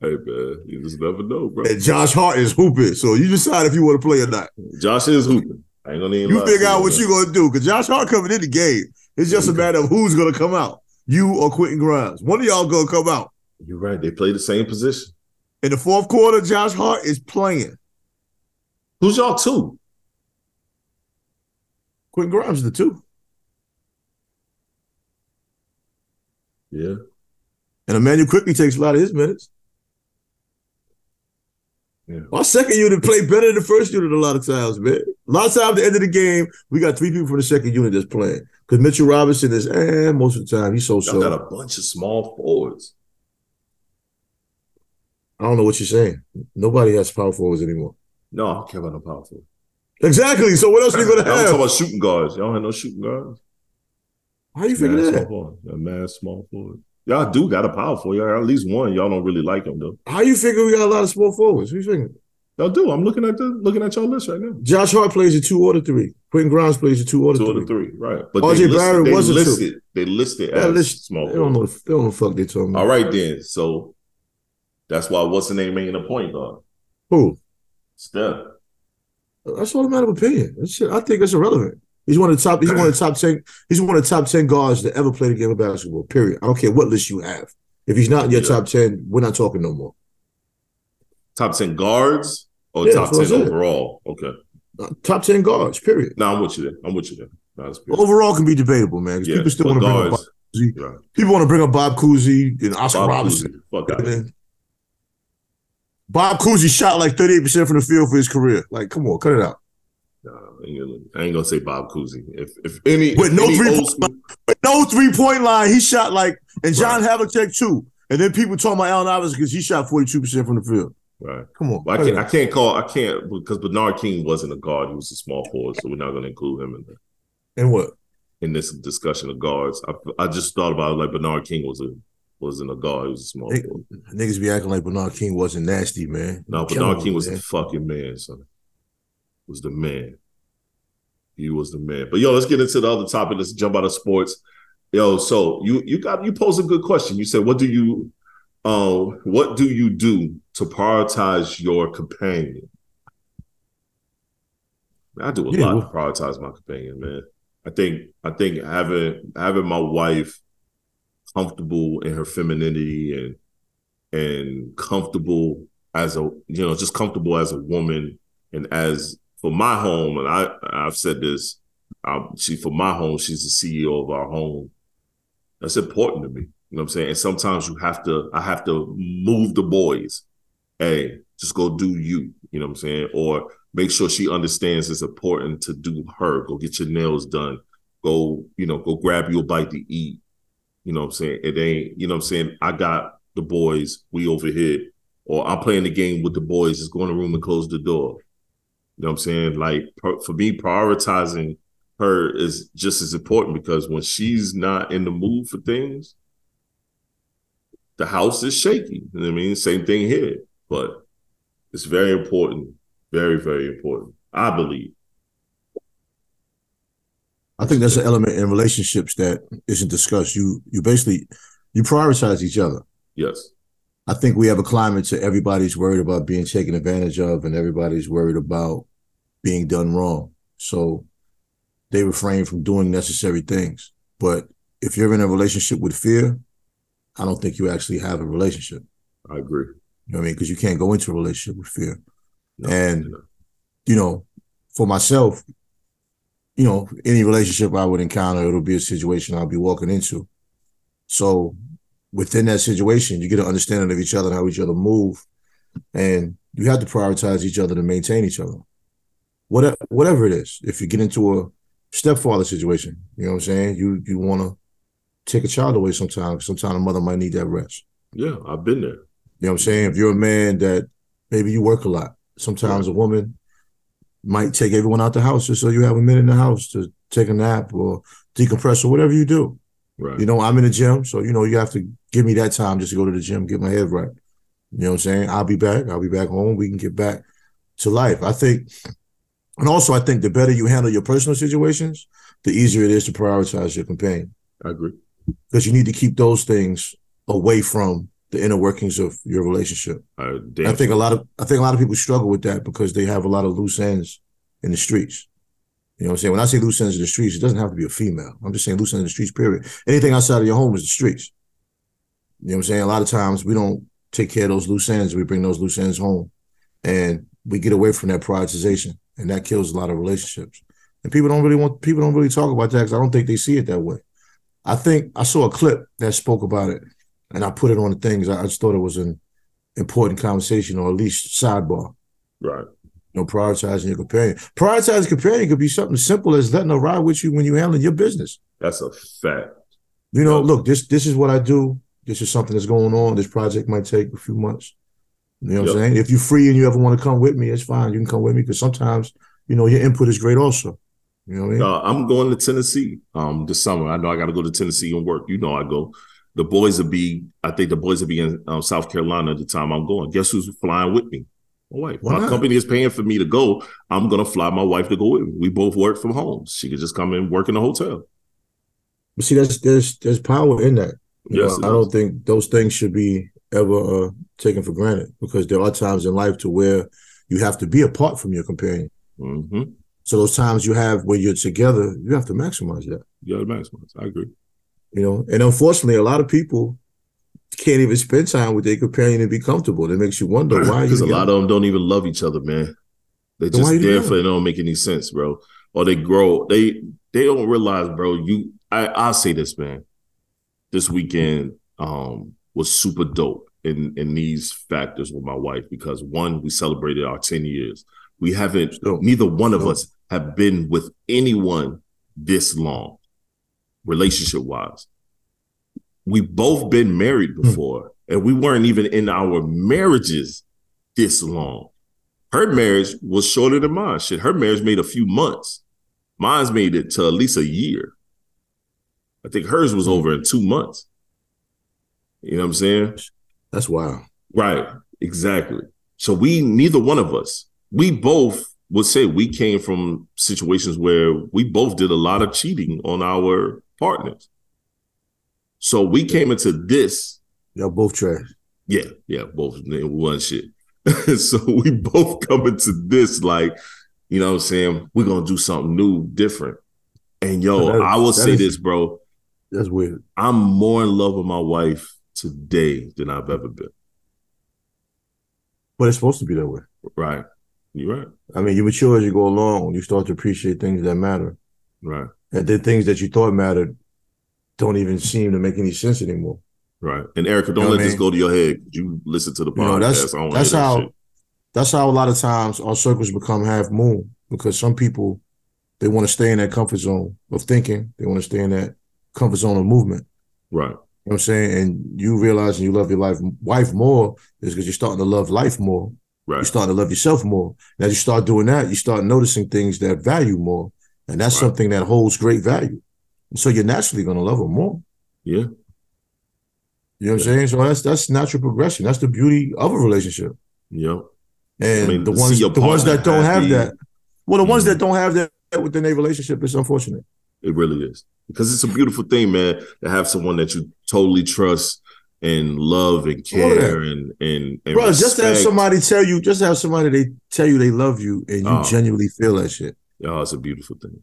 Hey man, you just never know, bro. And Josh Hart is hooping, so you decide if you want to play or not. Josh is hooping. I ain't gonna even You figure out what you're gonna do because Josh Hart coming in the game. It's just a matter of who's gonna come out, you or Quentin Grimes. One of y'all gonna come out You're right. They play the same position. in the fourth quarter. Josh Hart is playing. Who's y'all two? Quentin Grimes is the two, Yeah. and Immanuel Quickley takes a lot of his minutes. Yeah. Our second unit played better than the first unit a lot of times, man. A lot of times at the end of the game, we got three people from the second unit that's playing. Because Mitchell Robinson is, eh, most of the time, he's so so. got a bunch of small forwards. I don't know what you're saying. Nobody has power forwards anymore. No, I don't care about no power forward. Exactly. So what else are you gonna I'm talking have? about shooting guards. Y'all have no shooting guards. How you figure that? small forward. A mad small forward. Y'all do got a power forward. Y'all at least one. Y'all don't really like him though. How you figure we got a lot of small forwards? What you figure? Y'all do. I'm looking at the looking at y'all list right now. Josh Hart plays a two or the three. Quentin Grimes plays a two or the Two three. of the three, right? But RJ they Barrett they was a two. listed. They listed Yeah, as listen, small They don't forward. know. They don't know the fuck they talking about. All right then. So that's why what's the name ain't a point guard. Who? Steph. That's all a matter of opinion. That shit, I think it's irrelevant. He's one of the top. He's one of the top ten. He's one of the top ten guards to ever play the game of basketball. Period. I don't care what list you have. If he's not in your Yeah. top ten, we're not talking no more. Top ten guards or Yeah, top that's what I ten overall? Okay. Uh, top ten guards. Period. No, I'm with you there. I'm with you there. No. Overall can be debatable, man. Yeah, people still want to bring up. Cousy. Yeah. people want to bring up Bob Cousy and Oscar Bob Robinson. Cousy. Fuck out. Bob Cousy shot like 38% from the field for his career. Like, come on, cut it out. Nah, I ain't gonna, I ain't gonna say Bob Cousy. If if any, With if no any three- old school, But no three point line, he shot like, and John Havlicek too. And then people talking about Allen Iverson because he shot 42% from the field. Right? Come on. Well, I can't. I can't call. I can't because Bernard King wasn't a guard. He was a small forward, so we're not gonna include him in there. And what? in this discussion of guards. I, I just thought about it, like Bernard King was a wasn't a guard, he was a small Nick- forward. Niggas be acting like Bernard King wasn't nasty, man. No, Bernard King was man. the fucking man, son. Was the man. He was the man. But yo, let's get into the other topic. Let's jump out of sports. Yo, so you you got you posed a good question. You said, what do you um what do you do to prioritize your companion? I do a Yeah, lot well- to prioritize my companion, man. I think I think having having my wife comfortable in her femininity and and comfortable as a you know just comfortable as a woman and as for my home and I I've said this um, she for my home she's the CEO of our home that's important to me you know what I'm saying? And sometimes you have to I have to move the boys. Hey just go do you. You know what I'm saying? Or make sure she understands it's important to do her. Go get your nails done. Go you know go grab you a bite to eat. You know what I'm saying? It ain't, you know what I'm saying? I got the boys, we over here, or I'm playing the game with the boys, just go in the room and close the door. You know what I'm saying? Like for me, prioritizing her is just as important because when she's not in the mood for things, the house is shaky. You know what I mean? Same thing here. But it's very important. Very, very important. I believe. I think that's an element in relationships that isn't discussed. You you basically you prioritize each other. Yes. I think we have a climate to everybody's worried about being taken advantage of and everybody's worried about being done wrong. So they refrain from doing necessary things. But if you're in a relationship with fear, I don't think you actually have a relationship. I agree. You know what I mean? Because you can't go into a relationship with fear. No, And- you know. you know, for myself, you know, any relationship I would encounter, it'll be a situation I'll be walking into. So within that situation, you get an understanding of each other and how each other move. And you have to prioritize each other to maintain each other. Whatever whatever it is. If you get into a stepfather situation, you know what I'm saying? You you wanna take a child away sometimes. Sometimes a mother might need that rest. yeah, I've been there. You know what I'm saying? If you're a man that maybe you work a lot, sometimes a woman might take everyone out the house just so you have a minute in the house to take a nap or decompress or whatever you do. Right. You know, I'm in the gym, so you know you have to give me that time just to go to the gym, get my head right. You know what I'm saying? I'll be back. I'll be back home. We can get back to life. I think, and also I think the better you handle your personal situations, the easier it is to prioritize your companion I agree. Because you need to keep those things away from the inner workings of your relationship. Uh, I, I think a lot of I think a lot of people struggle with that because they have a lot of loose ends in the streets. You know what I'm saying? When I say loose ends in the streets, it doesn't have to be a female. I'm just saying loose ends in the streets, period. Anything outside of your home is the streets. You know what I'm saying? A lot of times we don't take care of those loose ends. We bring those loose ends home and we get away from that prioritization. And that kills a lot of relationships. And people don't really want people don't really talk about that because I don't think they see it that way. I think I saw a clip that spoke about it and I put it on the things. I I just thought it was an important conversation or at least sidebar. right. You know, prioritizing your companion. Prioritizing companion could be something as simple as letting her ride with you when you're handling your business. That's a fact. You know, look, this this is what I do. This is something that's going on. This project might take a few months. You know what I'm saying? If you're free and you ever want to come with me, it's fine. You can come with me because sometimes, you know, your input is great also. You know what I mean? Uh, I'm going to Tennessee um this summer. I know I got to go to Tennessee and work. You know I go. The boys will be. I think the boys will be in um, South Carolina at the time I'm going. Guess who's flying with me? My wife. Why My company is paying for me to go. I'm gonna fly my wife to go with me. We both work from home. She could just come and work in the hotel. But see, there's there's there's power in that. You Yes, know, I don't think those things should be ever uh, taken for granted because there are times in life to where you have to be apart from your companion. hmm So those times you have where you're together, you have to maximize that. Yeah, maximize. I agree. You know, and unfortunately, a lot of people can't even spend time with their companion and be comfortable. That makes you wonder why. Because you a lot of them don't even love each other, man. They just you there for it don't make any sense, bro. Or they grow. They they don't realize, bro. You I I'll say this, man. This weekend um was super dope in in these factors with my wife because one, we celebrated our 10 years. We haven't neither one of us have been with anyone this long, relationship wise. We've both been married Hmm. before, and we weren't even in our marriages this long. Her marriage was shorter than mine. Shit, her marriage made a few months. Mine's made it to at least a year. I think hers was over in two months. You know what I'm saying? That's wild. Right. Exactly. So we neither one of us, we both would say we came from situations where we both did a lot of cheating on our partners. So we came into this. Y'all both trash. Yeah, yeah, both one shit. so we both come into this like, you know what I'm saying? We're gonna do something new, different. And yo, that, I will say is, this, bro. That's weird. I'm more in love with my wife today than I've ever been. But it's supposed to be that way. Right. You're right. I mean, you mature as you go along. You start to appreciate things that matter. Right. And the things that you thought mattered don't even seem to make any sense anymore. Right. And Erica, don't you know let this go to your head. You listen to the podcast. You know, that's that's how that that's how a lot of times our circles become half moon because some people they want to stay in that comfort zone of thinking. They want to stay in that comfort zone of movement. Right. You know what I'm saying? And you realizing you love your life wife more is because you're starting to love life more. Right. You start to love yourself more. And as you start doing that, you start noticing things that value more. And that's right. something that holds great value. And so you're naturally gonna love them more. Yeah. You know what yeah. I'm saying? So that's that's natural progression. That's the beauty of a relationship. Yeah. And I mean, the ones the ones that don't have that, well, the mm-hmm. ones that don't have that within a relationship, it's unfortunate. It really is because it's a beautiful thing, man, to have someone that you totally trust and love and care and and, and bro, respect. just to have somebody tell you, just have somebody they tell you they love you and you oh. genuinely feel that shit. Oh, it's a beautiful thing.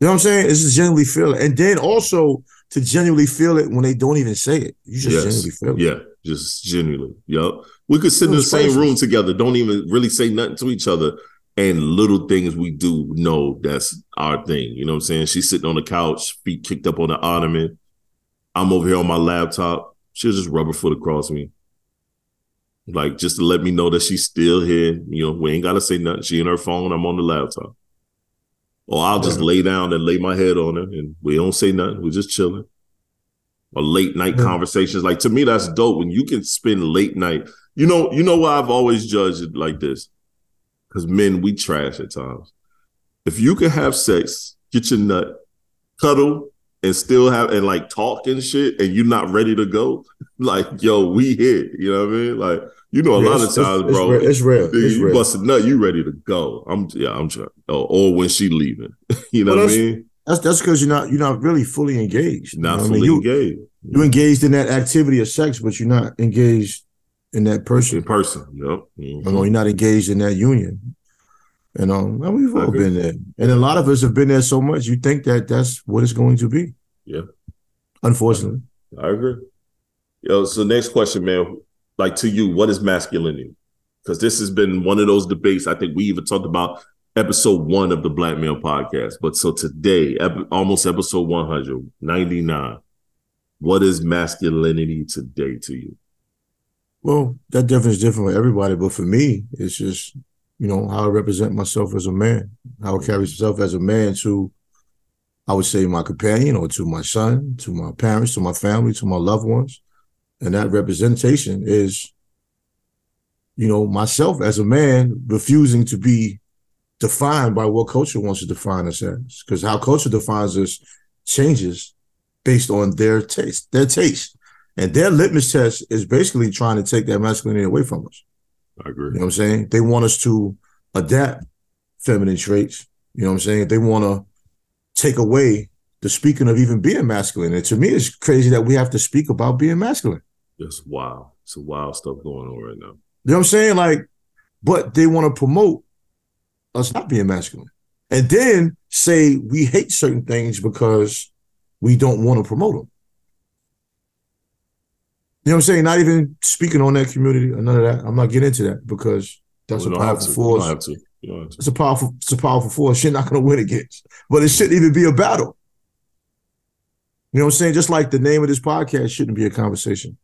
You know what I'm saying? It's just genuinely feel it, and then also to genuinely feel it when they don't even say it. You just yes. genuinely feel it. Yeah, just genuinely. Yep. We could sit in the same room together, don't even really say nothing to each other, and little things we do know that's our thing. You know what I'm saying? She's sitting on the couch, feet kicked up on the ottoman. I'm over here on my laptop. She'll just rub her foot across me. Like just to let me know that she's still here. You know, we ain't gotta say nothing. She in her phone, I'm on the laptop. Or I'll just yeah. lay down and lay my head on her and we don't say nothing. We're just chilling. Or late night yeah. conversations. Like to me, that's dope. When you can spend late night. You know, you know why I've always judged it like this because men we trash at times. If you can have sex, get your nut, cuddle, and still have and like talk and shit, and you're not ready to go, like yo, we here. You know what I mean? Like you know, a yeah, lot of times, it's, bro, it's real. It's real. you real. bust a nut, you ready to go. I'm yeah, I'm trying. Or, or when she leaving, you know well, what I mean? That's that's because you're not you're not really fully engaged. Not fully I mean? you, engaged. You engaged in that activity of sex, but you're not engaged in that person. In person, yep. Mm-hmm. You know, you're not engaged in that union. You know, and we've all been there, and a lot of us have been there so much. You think that that's what it's going to be. Yeah. Unfortunately, I agree. Yo, so next question, man. Like to you, what is masculinity? Because this has been one of those debates. I think we even talked about episode one of the Black Male Podcast. But so today, ep- almost episode 100, 99, what is masculinity today to you? Well, that difference is different for everybody, but for me, it's just you know how I represent myself as a man, how I carry myself as a man to, I would say, my companion or to my son, to my parents, to my family, to my loved ones, and that representation is, you know, myself as a man refusing to be defined by what culture wants to define us as, because how culture defines us changes based on their taste, their taste. And their litmus test is basically trying to take that masculinity away from us. I agree. You know what I'm saying? They want us to adapt feminine traits. You know what I'm saying? They want to take away the speaking of even being masculine. And to me, it's crazy that we have to speak about being masculine. It's wild. It's a wild stuff going on right now. You know what I'm saying? Like, but they want to promote us not being masculine. And then say we hate certain things because we don't want to promote them. You know what I'm saying? Not even speaking on that community or none of that. I'm not getting into that because that's well, a powerful force. It's a powerful, it's a powerful force. You're not gonna win against. But it shouldn't even be a battle. You know what I'm saying? Just like the name of this podcast shouldn't be a conversation.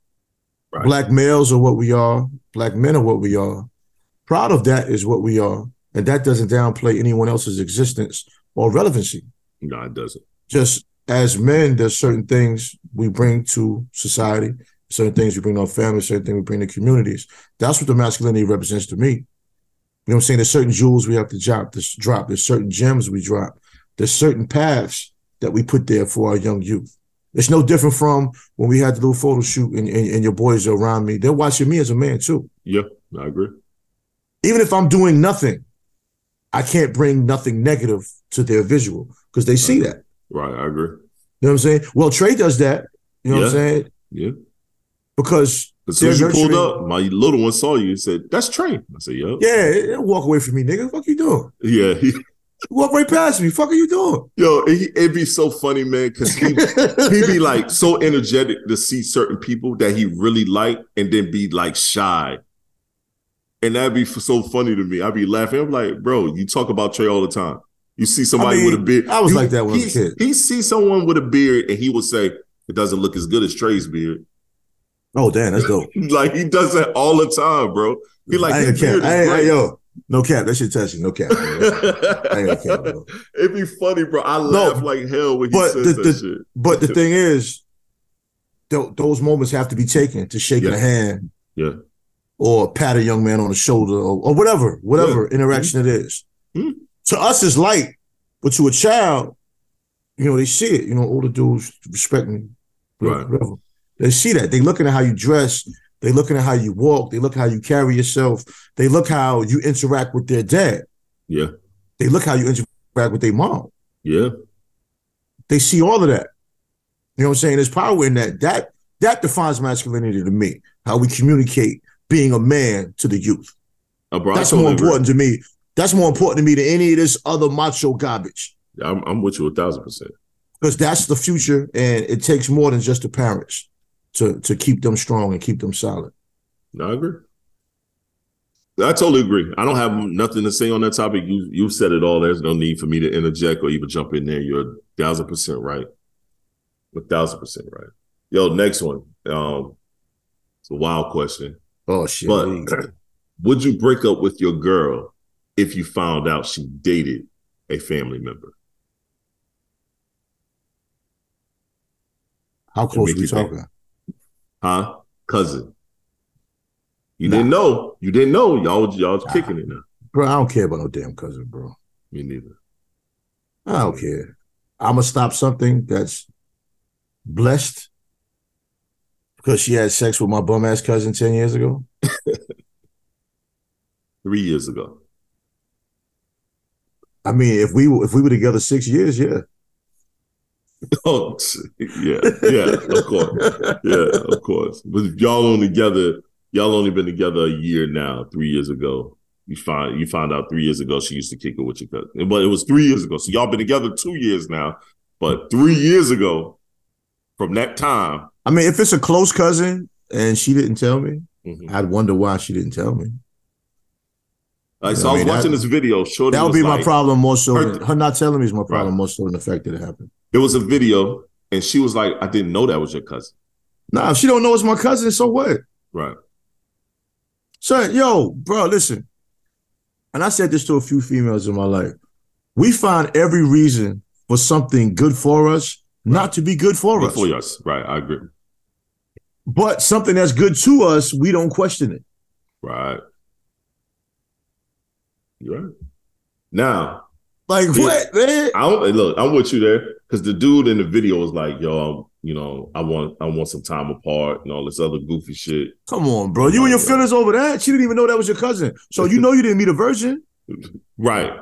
Right. Black males are what we are, black men are what we are. Proud of that is what we are. And that doesn't downplay anyone else's existence or relevancy. No, it doesn't. Just as men, there's certain things we bring to society certain things we bring to our family, certain things we bring to communities. That's what the masculinity represents to me. You know what I'm saying? There's certain jewels we have to drop, this drop. There's certain gems we drop. There's certain paths that we put there for our young youth. It's no different from when we had the little photo shoot and, and, and your boys are around me. They're watching me as a man too. Yeah, I agree. Even if I'm doing nothing, I can't bring nothing negative to their visual because they see that. Right, I agree. You know what I'm saying? Well, Tre does that. You know what I'm saying? Yeah. Because As soon as you pulled up, my little one saw you and said, "That's Tre." I said, "Yup." yeah, walk away from me, nigga. Fuck you doing? Yeah. He, Walk right past me. Fuck are you doing? yo, it, it'd be so funny, man, because he he be like so energetic to see certain people that he really like, and then be like shy. And that'd be so funny to me. I'd be laughing. I'm like, bro, you talk about Tre all the time. You see somebody I mean, with a beard. I was you- like that when I was a kid. He see someone with a beard, and he would say, "It doesn't look as good as Tre's beard." Oh, damn, that's dope. like he does that all the time, bro. He like I ain't cap. I ain't, great. yo, no cap. That shit touching. No cap. I ain't cap, bro. It'd be funny, bro. I laugh like hell when he says the- that the- shit. But the thing is, th- those moments have to be taken to shake Yeah. a hand Yeah. or pat a young man on the shoulder or, or whatever, whatever interaction it is. Mhm. To us, it's light, but to a child, you know, they see it. You know, older dudes respect me. Right. Whatever. They see that. They looking at how you dress. They looking at how you walk. They look how you carry yourself. They look how you interact with their dad. Yeah. They look how you interact with their mom. Yeah. They see all of that. You know what I'm saying? There's power in that. That that defines masculinity to me. How we communicate being a man to the youth. Uh, bro, That's more important to me. That's more important to me than any of this other macho garbage. I'm, I'm with you a thousand percent. Because that's the future, and it takes more than just the parents to to keep them strong and keep them solid. I agree. I totally agree. I don't have nothing to say on that topic. You you said it all. There's no need for me to interject or even jump in there. You're a thousand percent right. A thousand percent right. Yo, next one. Um, it's a wild question. Oh shit! But There you go. would you break up with your girl if you found out she dated a family member? How close are we talking? think. Huh? Cousin. You didn't know. You didn't know. Y'all y'all was Nah. kicking it now. Bro, I don't care about no damn cousin, bro. Me neither. I don't care. I'm gonna stop something that's blessed because she had sex with my bum ass cousin ten years ago. Three years ago. I mean, if we if we were together six years, yeah. Oh yeah, yeah, of course. Yeah, of course. But y'all only together, y'all only been together a year now, three years ago. You find you found out three years ago she used to kick it with your cousin. But it was three years ago. So y'all been together two years now. But three years ago, from that time, I mean, if it's a close cousin and she didn't tell me, mhm. I'd wonder why she didn't tell me. like so I I was watching that- this video. Shorty That would be my problem more so her- than her not telling me is my problem Right. more so than the fact that it happened. It was a video, and she was like, "I didn't know that was your cousin." Nah, if she don't know it's my cousin, so what? Right. So, yo, bro, listen. And I said this to a few females in my life. We find every reason for something good for us not to be good for Good us. for us. Right. I agree. But something that's good to us, we don't question it. Right. You're right. Now, Like what, man? I don't look. I'm with you there because the dude in the video was like, "Yo, you know, I want, I want some time apart and all this other goofy shit." Come on, bro. You and your uh, feelings over that? She didn't even know that was your cousin. So you know you didn't meet a virgin. Right.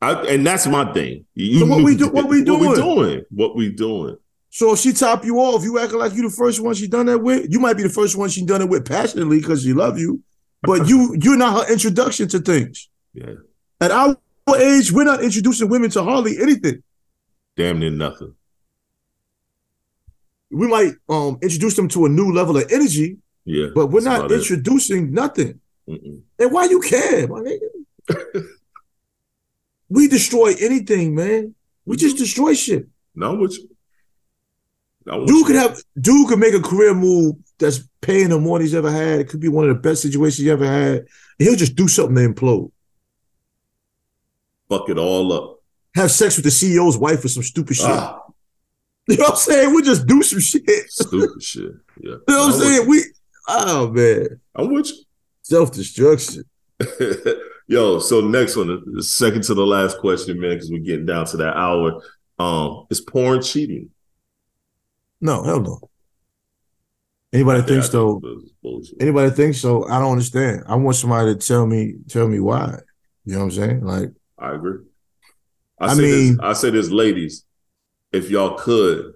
I, and that's my thing. You So what we do- what we What we doing? doing? What we doing? So if she top you off, you acting like you the first one she done that with. You might be the first one she done it with passionately because she love you, but you you're not her introduction to things. Yeah. At our age, we're not introducing women to hardly anything. Damn near nothing. We might um introduce them to a new level of energy, Yeah. but we're not about it. introducing nothing. Mm-mm. And why you care, my nigga? we destroy anything, man. We just destroy shit. No, I'm with you. I'm with Dude could have dude could make a career move that's paying him more than he's ever had. It could be one of the best situations he ever had. He'll just do something to implode. fuck it all up. Have sex with the CEO's wife or some stupid shit. Ah, You know what I'm saying? We just do some shit. Stupid shit. Yeah. You know what I'm I'm saying? We oh man. I'm with you. Self-destruction. Yo, so next one, the second to the last question, man, because we're getting down to that hour. Um, is porn cheating? No, hell no. Anybody think- so? think that's bullshit. Anybody thinks so? I don't understand. I want somebody to tell me tell me why. You know what I'm saying? Like, I agree. I, I say mean- this, I say this, ladies, if y'all could,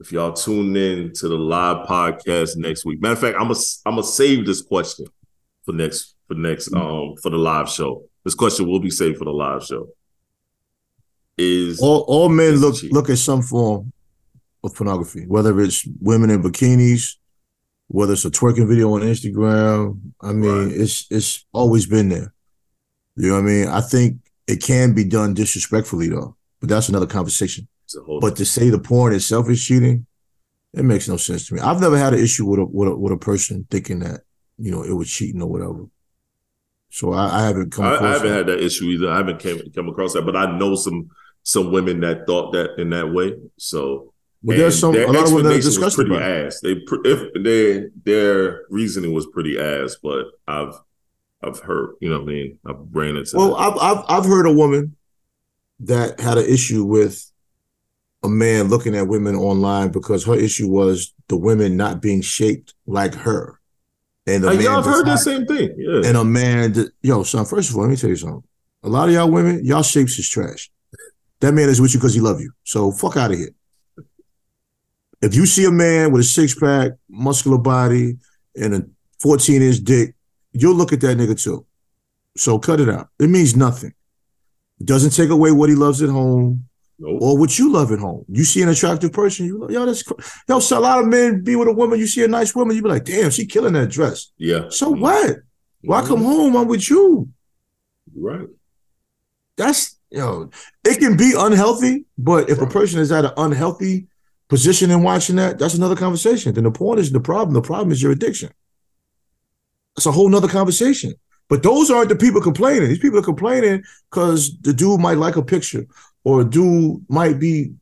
if y'all tune in to the live podcast next week. Matter of fact, I'm gonna I'm gonna save this question for next for next um for the live show. This question will be saved for the live show. Is all all men look look at some form of pornography, whether it's women in bikinis, whether it's a twerking video on Instagram. I mean, Right. it's it's always been there. You know what I mean? I think it can be done disrespectfully though, but that's another conversation. it's a whole But to say the porn itself is cheating, it makes no sense to me. I've never had an issue with a with a, with a person thinking that you know it was cheating or whatever. So I, I haven't come I, across I haven't that. had that issue either. I haven't came come across that, but I know some some women that thought that in that way. So But there's some a lot of women that are explanation was disgusted pretty ass. They if their their reasoning was pretty ass, but I've I've heard you know what I mean I've ran into Well, that. I've, I've I've heard a woman that had an issue with a man looking at women online because her issue was the women not being shaped like her, and the man y'all have heard does same thing, yeah. and a man, that- yo, son. First of all, let me tell you something. A lot of y'all women, y'all shapes is trash. That man is with you because he love you. So fuck out of here. If you see a man with a six pack, muscular body, and a 14 inch dick, you'll look at that nigga too. So cut it out. It means nothing. It doesn't take away what he loves at home Nope. or what you love at home. You see an attractive person, you yo, that's cr- yo. So a lot of men be with a woman. You see a nice woman, you be like, damn, she killing that dress. yeah. So what? When I come Mhm. home, I'm with you. Right. That's you know, it can be unhealthy, but if a person is at an unhealthy position in watching that, that's another conversation. Then the point is the problem. The problem is your addiction. That's a whole nother conversation. But those aren't the people complaining. These people are complaining because the dude might like a picture, or a dude might be,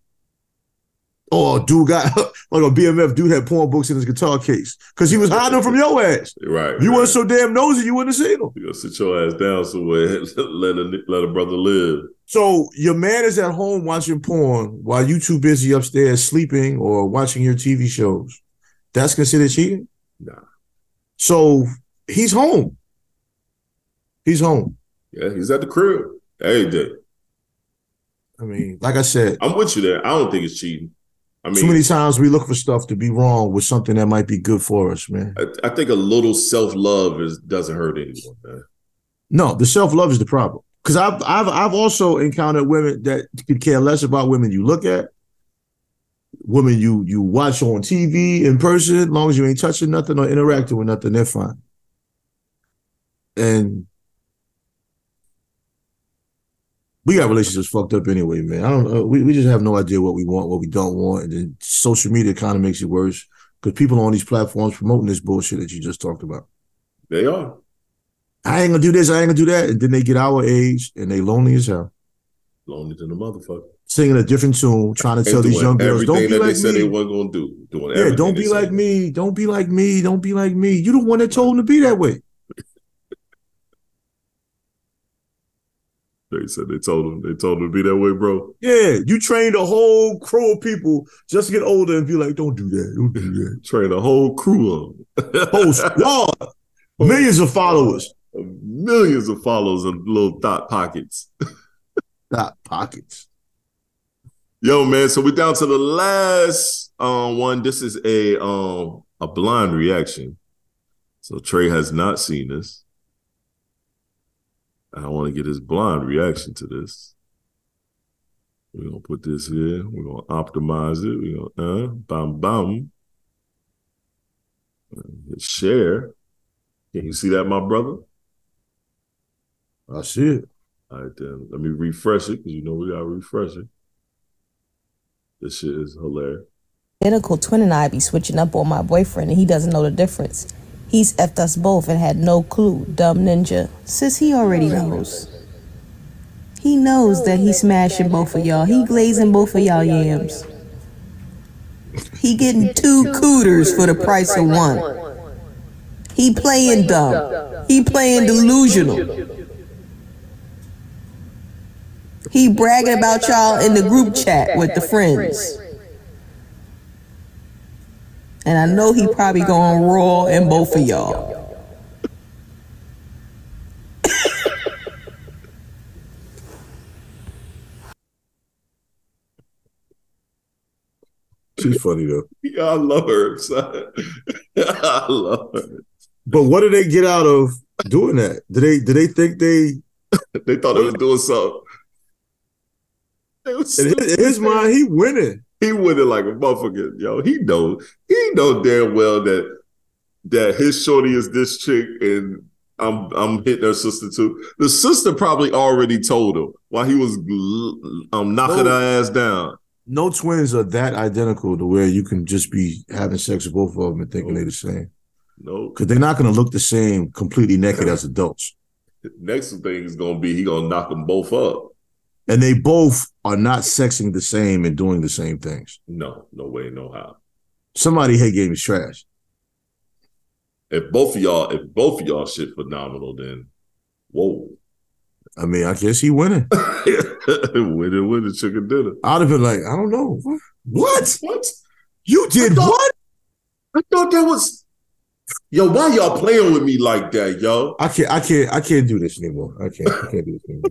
or a dude got like a BMF dude had porn books in his guitar case because he was hiding them from your ass. Right. You right. weren't so damn nosy, you wouldn't have seen them. You gotta sit your ass down somewhere. let a let a brother live. So your man is at home watching porn while you too busy upstairs sleeping or watching your TV shows. That's considered cheating. Nah. So he's home. He's home. Yeah, he's at the crib every day. I mean, like I said, I'm with you there. I don't think it's cheating. I mean, too many times we look for stuff to be wrong with something that might be good for us, man. I, I think a little self love is doesn't hurt anyone, man. No, the self love is the problem. Because I've I've I've also encountered women that could care less about women you look at, women you you watch on TV in person, as long as you ain't touching nothing or interacting with nothing, they're fine. And we got relationships fucked up anyway, man. I don't know. We, we just have no idea what we want, what we don't want. And then social media kind of makes it worse because people on these platforms promoting this bullshit that you just talked about. They are. I ain't gonna do this, I ain't gonna do that. And then they get our age and they lonely as hell. Lonely than the motherfucker. Singing a different tune, trying to tell these young girls, don't be like said they me. weren't gonna do. Doing yeah, don't be like me. Don't be like me. Don't be like me. You the one that told them to be that way. They said they told them they told them to be that way, bro. Yeah, you trained a whole crew of people just to get older and be like, don't do that. Don't do that. Train a whole crew of Whole squad, millions of followers. millions of followers and little thought pockets. Not pockets. Yo, man. So we're down to the last um, one. This is a um a blind reaction. So Tre has not seen this. I want to get his blind reaction to this. We're gonna put this here. We're gonna optimize it. We're gonna uh bam bam. Hit share. Can you see that, my brother? I see it. All right, then let me refresh it because you know we gotta refresh it. This shit is hilarious. identical twin and I be switching up on my boyfriend and he doesn't know the difference. He's effed us both and had no clue, dumb ninja. Sis, he already knows. He knows that he smashing both of y'all. He glazing both of y'all yams. He getting two cooters for the price of one. He playing dumb. He playing delusional. He bragging about y'all in the group chat with the friends. And I know he probably going raw in both of y'all. She's funny though. Yeah, I love her. son. I love her. But what did they get out of doing that? Did they did they think they They thought they was doing something. In his, in his mind he winning? He winning like a motherfucker. Yo, he know he know damn well that that his shorty is this chick and I'm I'm hitting her sister too. The sister probably already told him while he was um knocking No. her ass down. No twins are that identical to where you can just be having sex with both of them and thinking they're the same. No, Because they're not going to look the same completely naked as adults. next thing is gonna be he gonna knock them both up. And they both are not sexing the same and doing the same things. No, no way, no how. Somebody hate game is trash. If both of y'all, if both of y'all shit phenomenal, then whoa. I mean, I guess he winning. winning, winning chicken dinner. I'd have been like, I don't know. What? What? What? You did I thought- what? I thought that was Yo, why y'all playing with me like that, yo? I can't, I can't, I can't do this anymore. I can't, I can't do this anymore.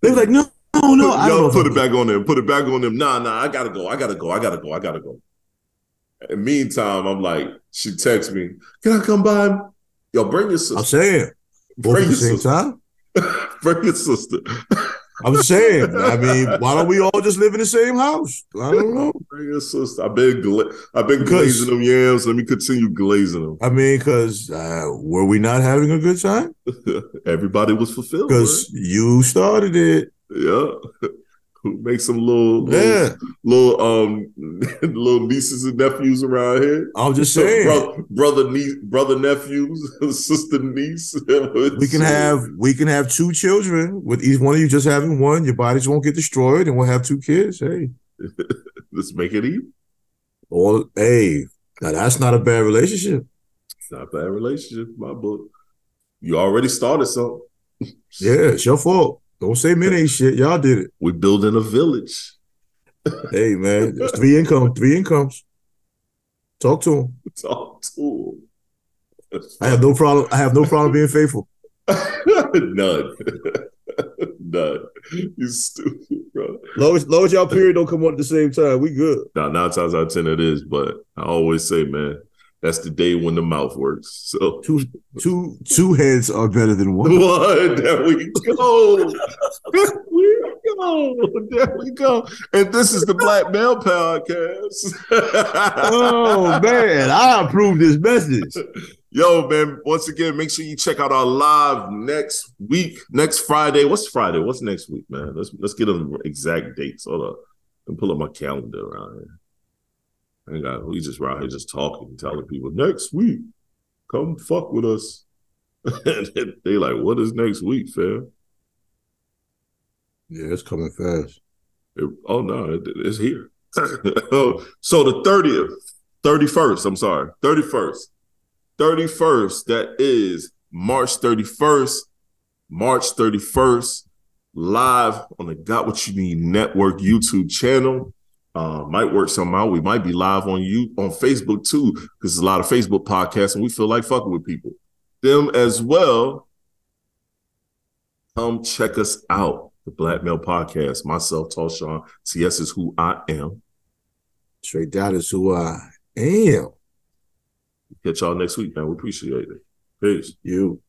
They're like, no, no, no. I don't Yo, put it back on them. Put it back on them. Nah, nah, I gotta go. I gotta go. I gotta go. I gotta go. And meantime, I'm like, she texts me, can I come by? Yo, bring your sister." I'm saying, Bring your sister. bring your sister. I'm saying. I mean, why don't we all just live in the same house? I don't know. Bring your sister. I've been gla- I've been glazing them yams. Let me continue glazing them. I mean, because uh, were we not having a good time? Everybody was fulfilled. Because you started it. Yeah. Make some little, little, Yeah, little, um, little nieces and nephews around here. I'm just saying. brother, brother, niece, brother, nephews, sister, niece. We can have we can have two children with each one of you just having one. Your bodies won't get destroyed, and we'll have two kids. Hey, Let's make it even. all hey, now that's not a bad relationship. It's not a bad relationship, my book. You already started something. Yeah, it's your fault. Don't say men ain't shit. Y'all did it. We're building a village. Hey man, it's three income, three incomes. Talk to him. Talk to him. I have no problem. I have no problem being faithful. None. None. You stupid, bro. Long as, long as y'all period don't come on at the same time, we good. Now, nine times out of ten, it is, but I always say, man, that's the day when the mouth works. So, Two two two heads are better than one. one, there we go. There we go. There we go. And this is the Black Male Podcast. Oh man, I approve this message. Yo, man, once again, make sure you check out our live next week, next Friday. What's Friday? What's next week, man? Let's let's get them exact dates. Hold up. And pull up my calendar around here. I ain't got we just around here just talking, telling people next week, come fuck with us. and they like, what is next week, fam? Yeah, it's coming fast. It- oh no, it, it's here. oh, so the 30th, 31st, I'm sorry, 31st. 31st, that is March 31st, March 31st, live on the Got What You Need Network YouTube channel. Uh, might work somehow. out. We might be live on you on Facebook too, because there's a lot of Facebook podcasts, and we feel like fucking with people. Them as well. Come check us out. The Black Male Podcast. Myself, TallShon. TS is who I am. Straight down is who I am. Catch y'all next week, man. We appreciate it. Peace. You.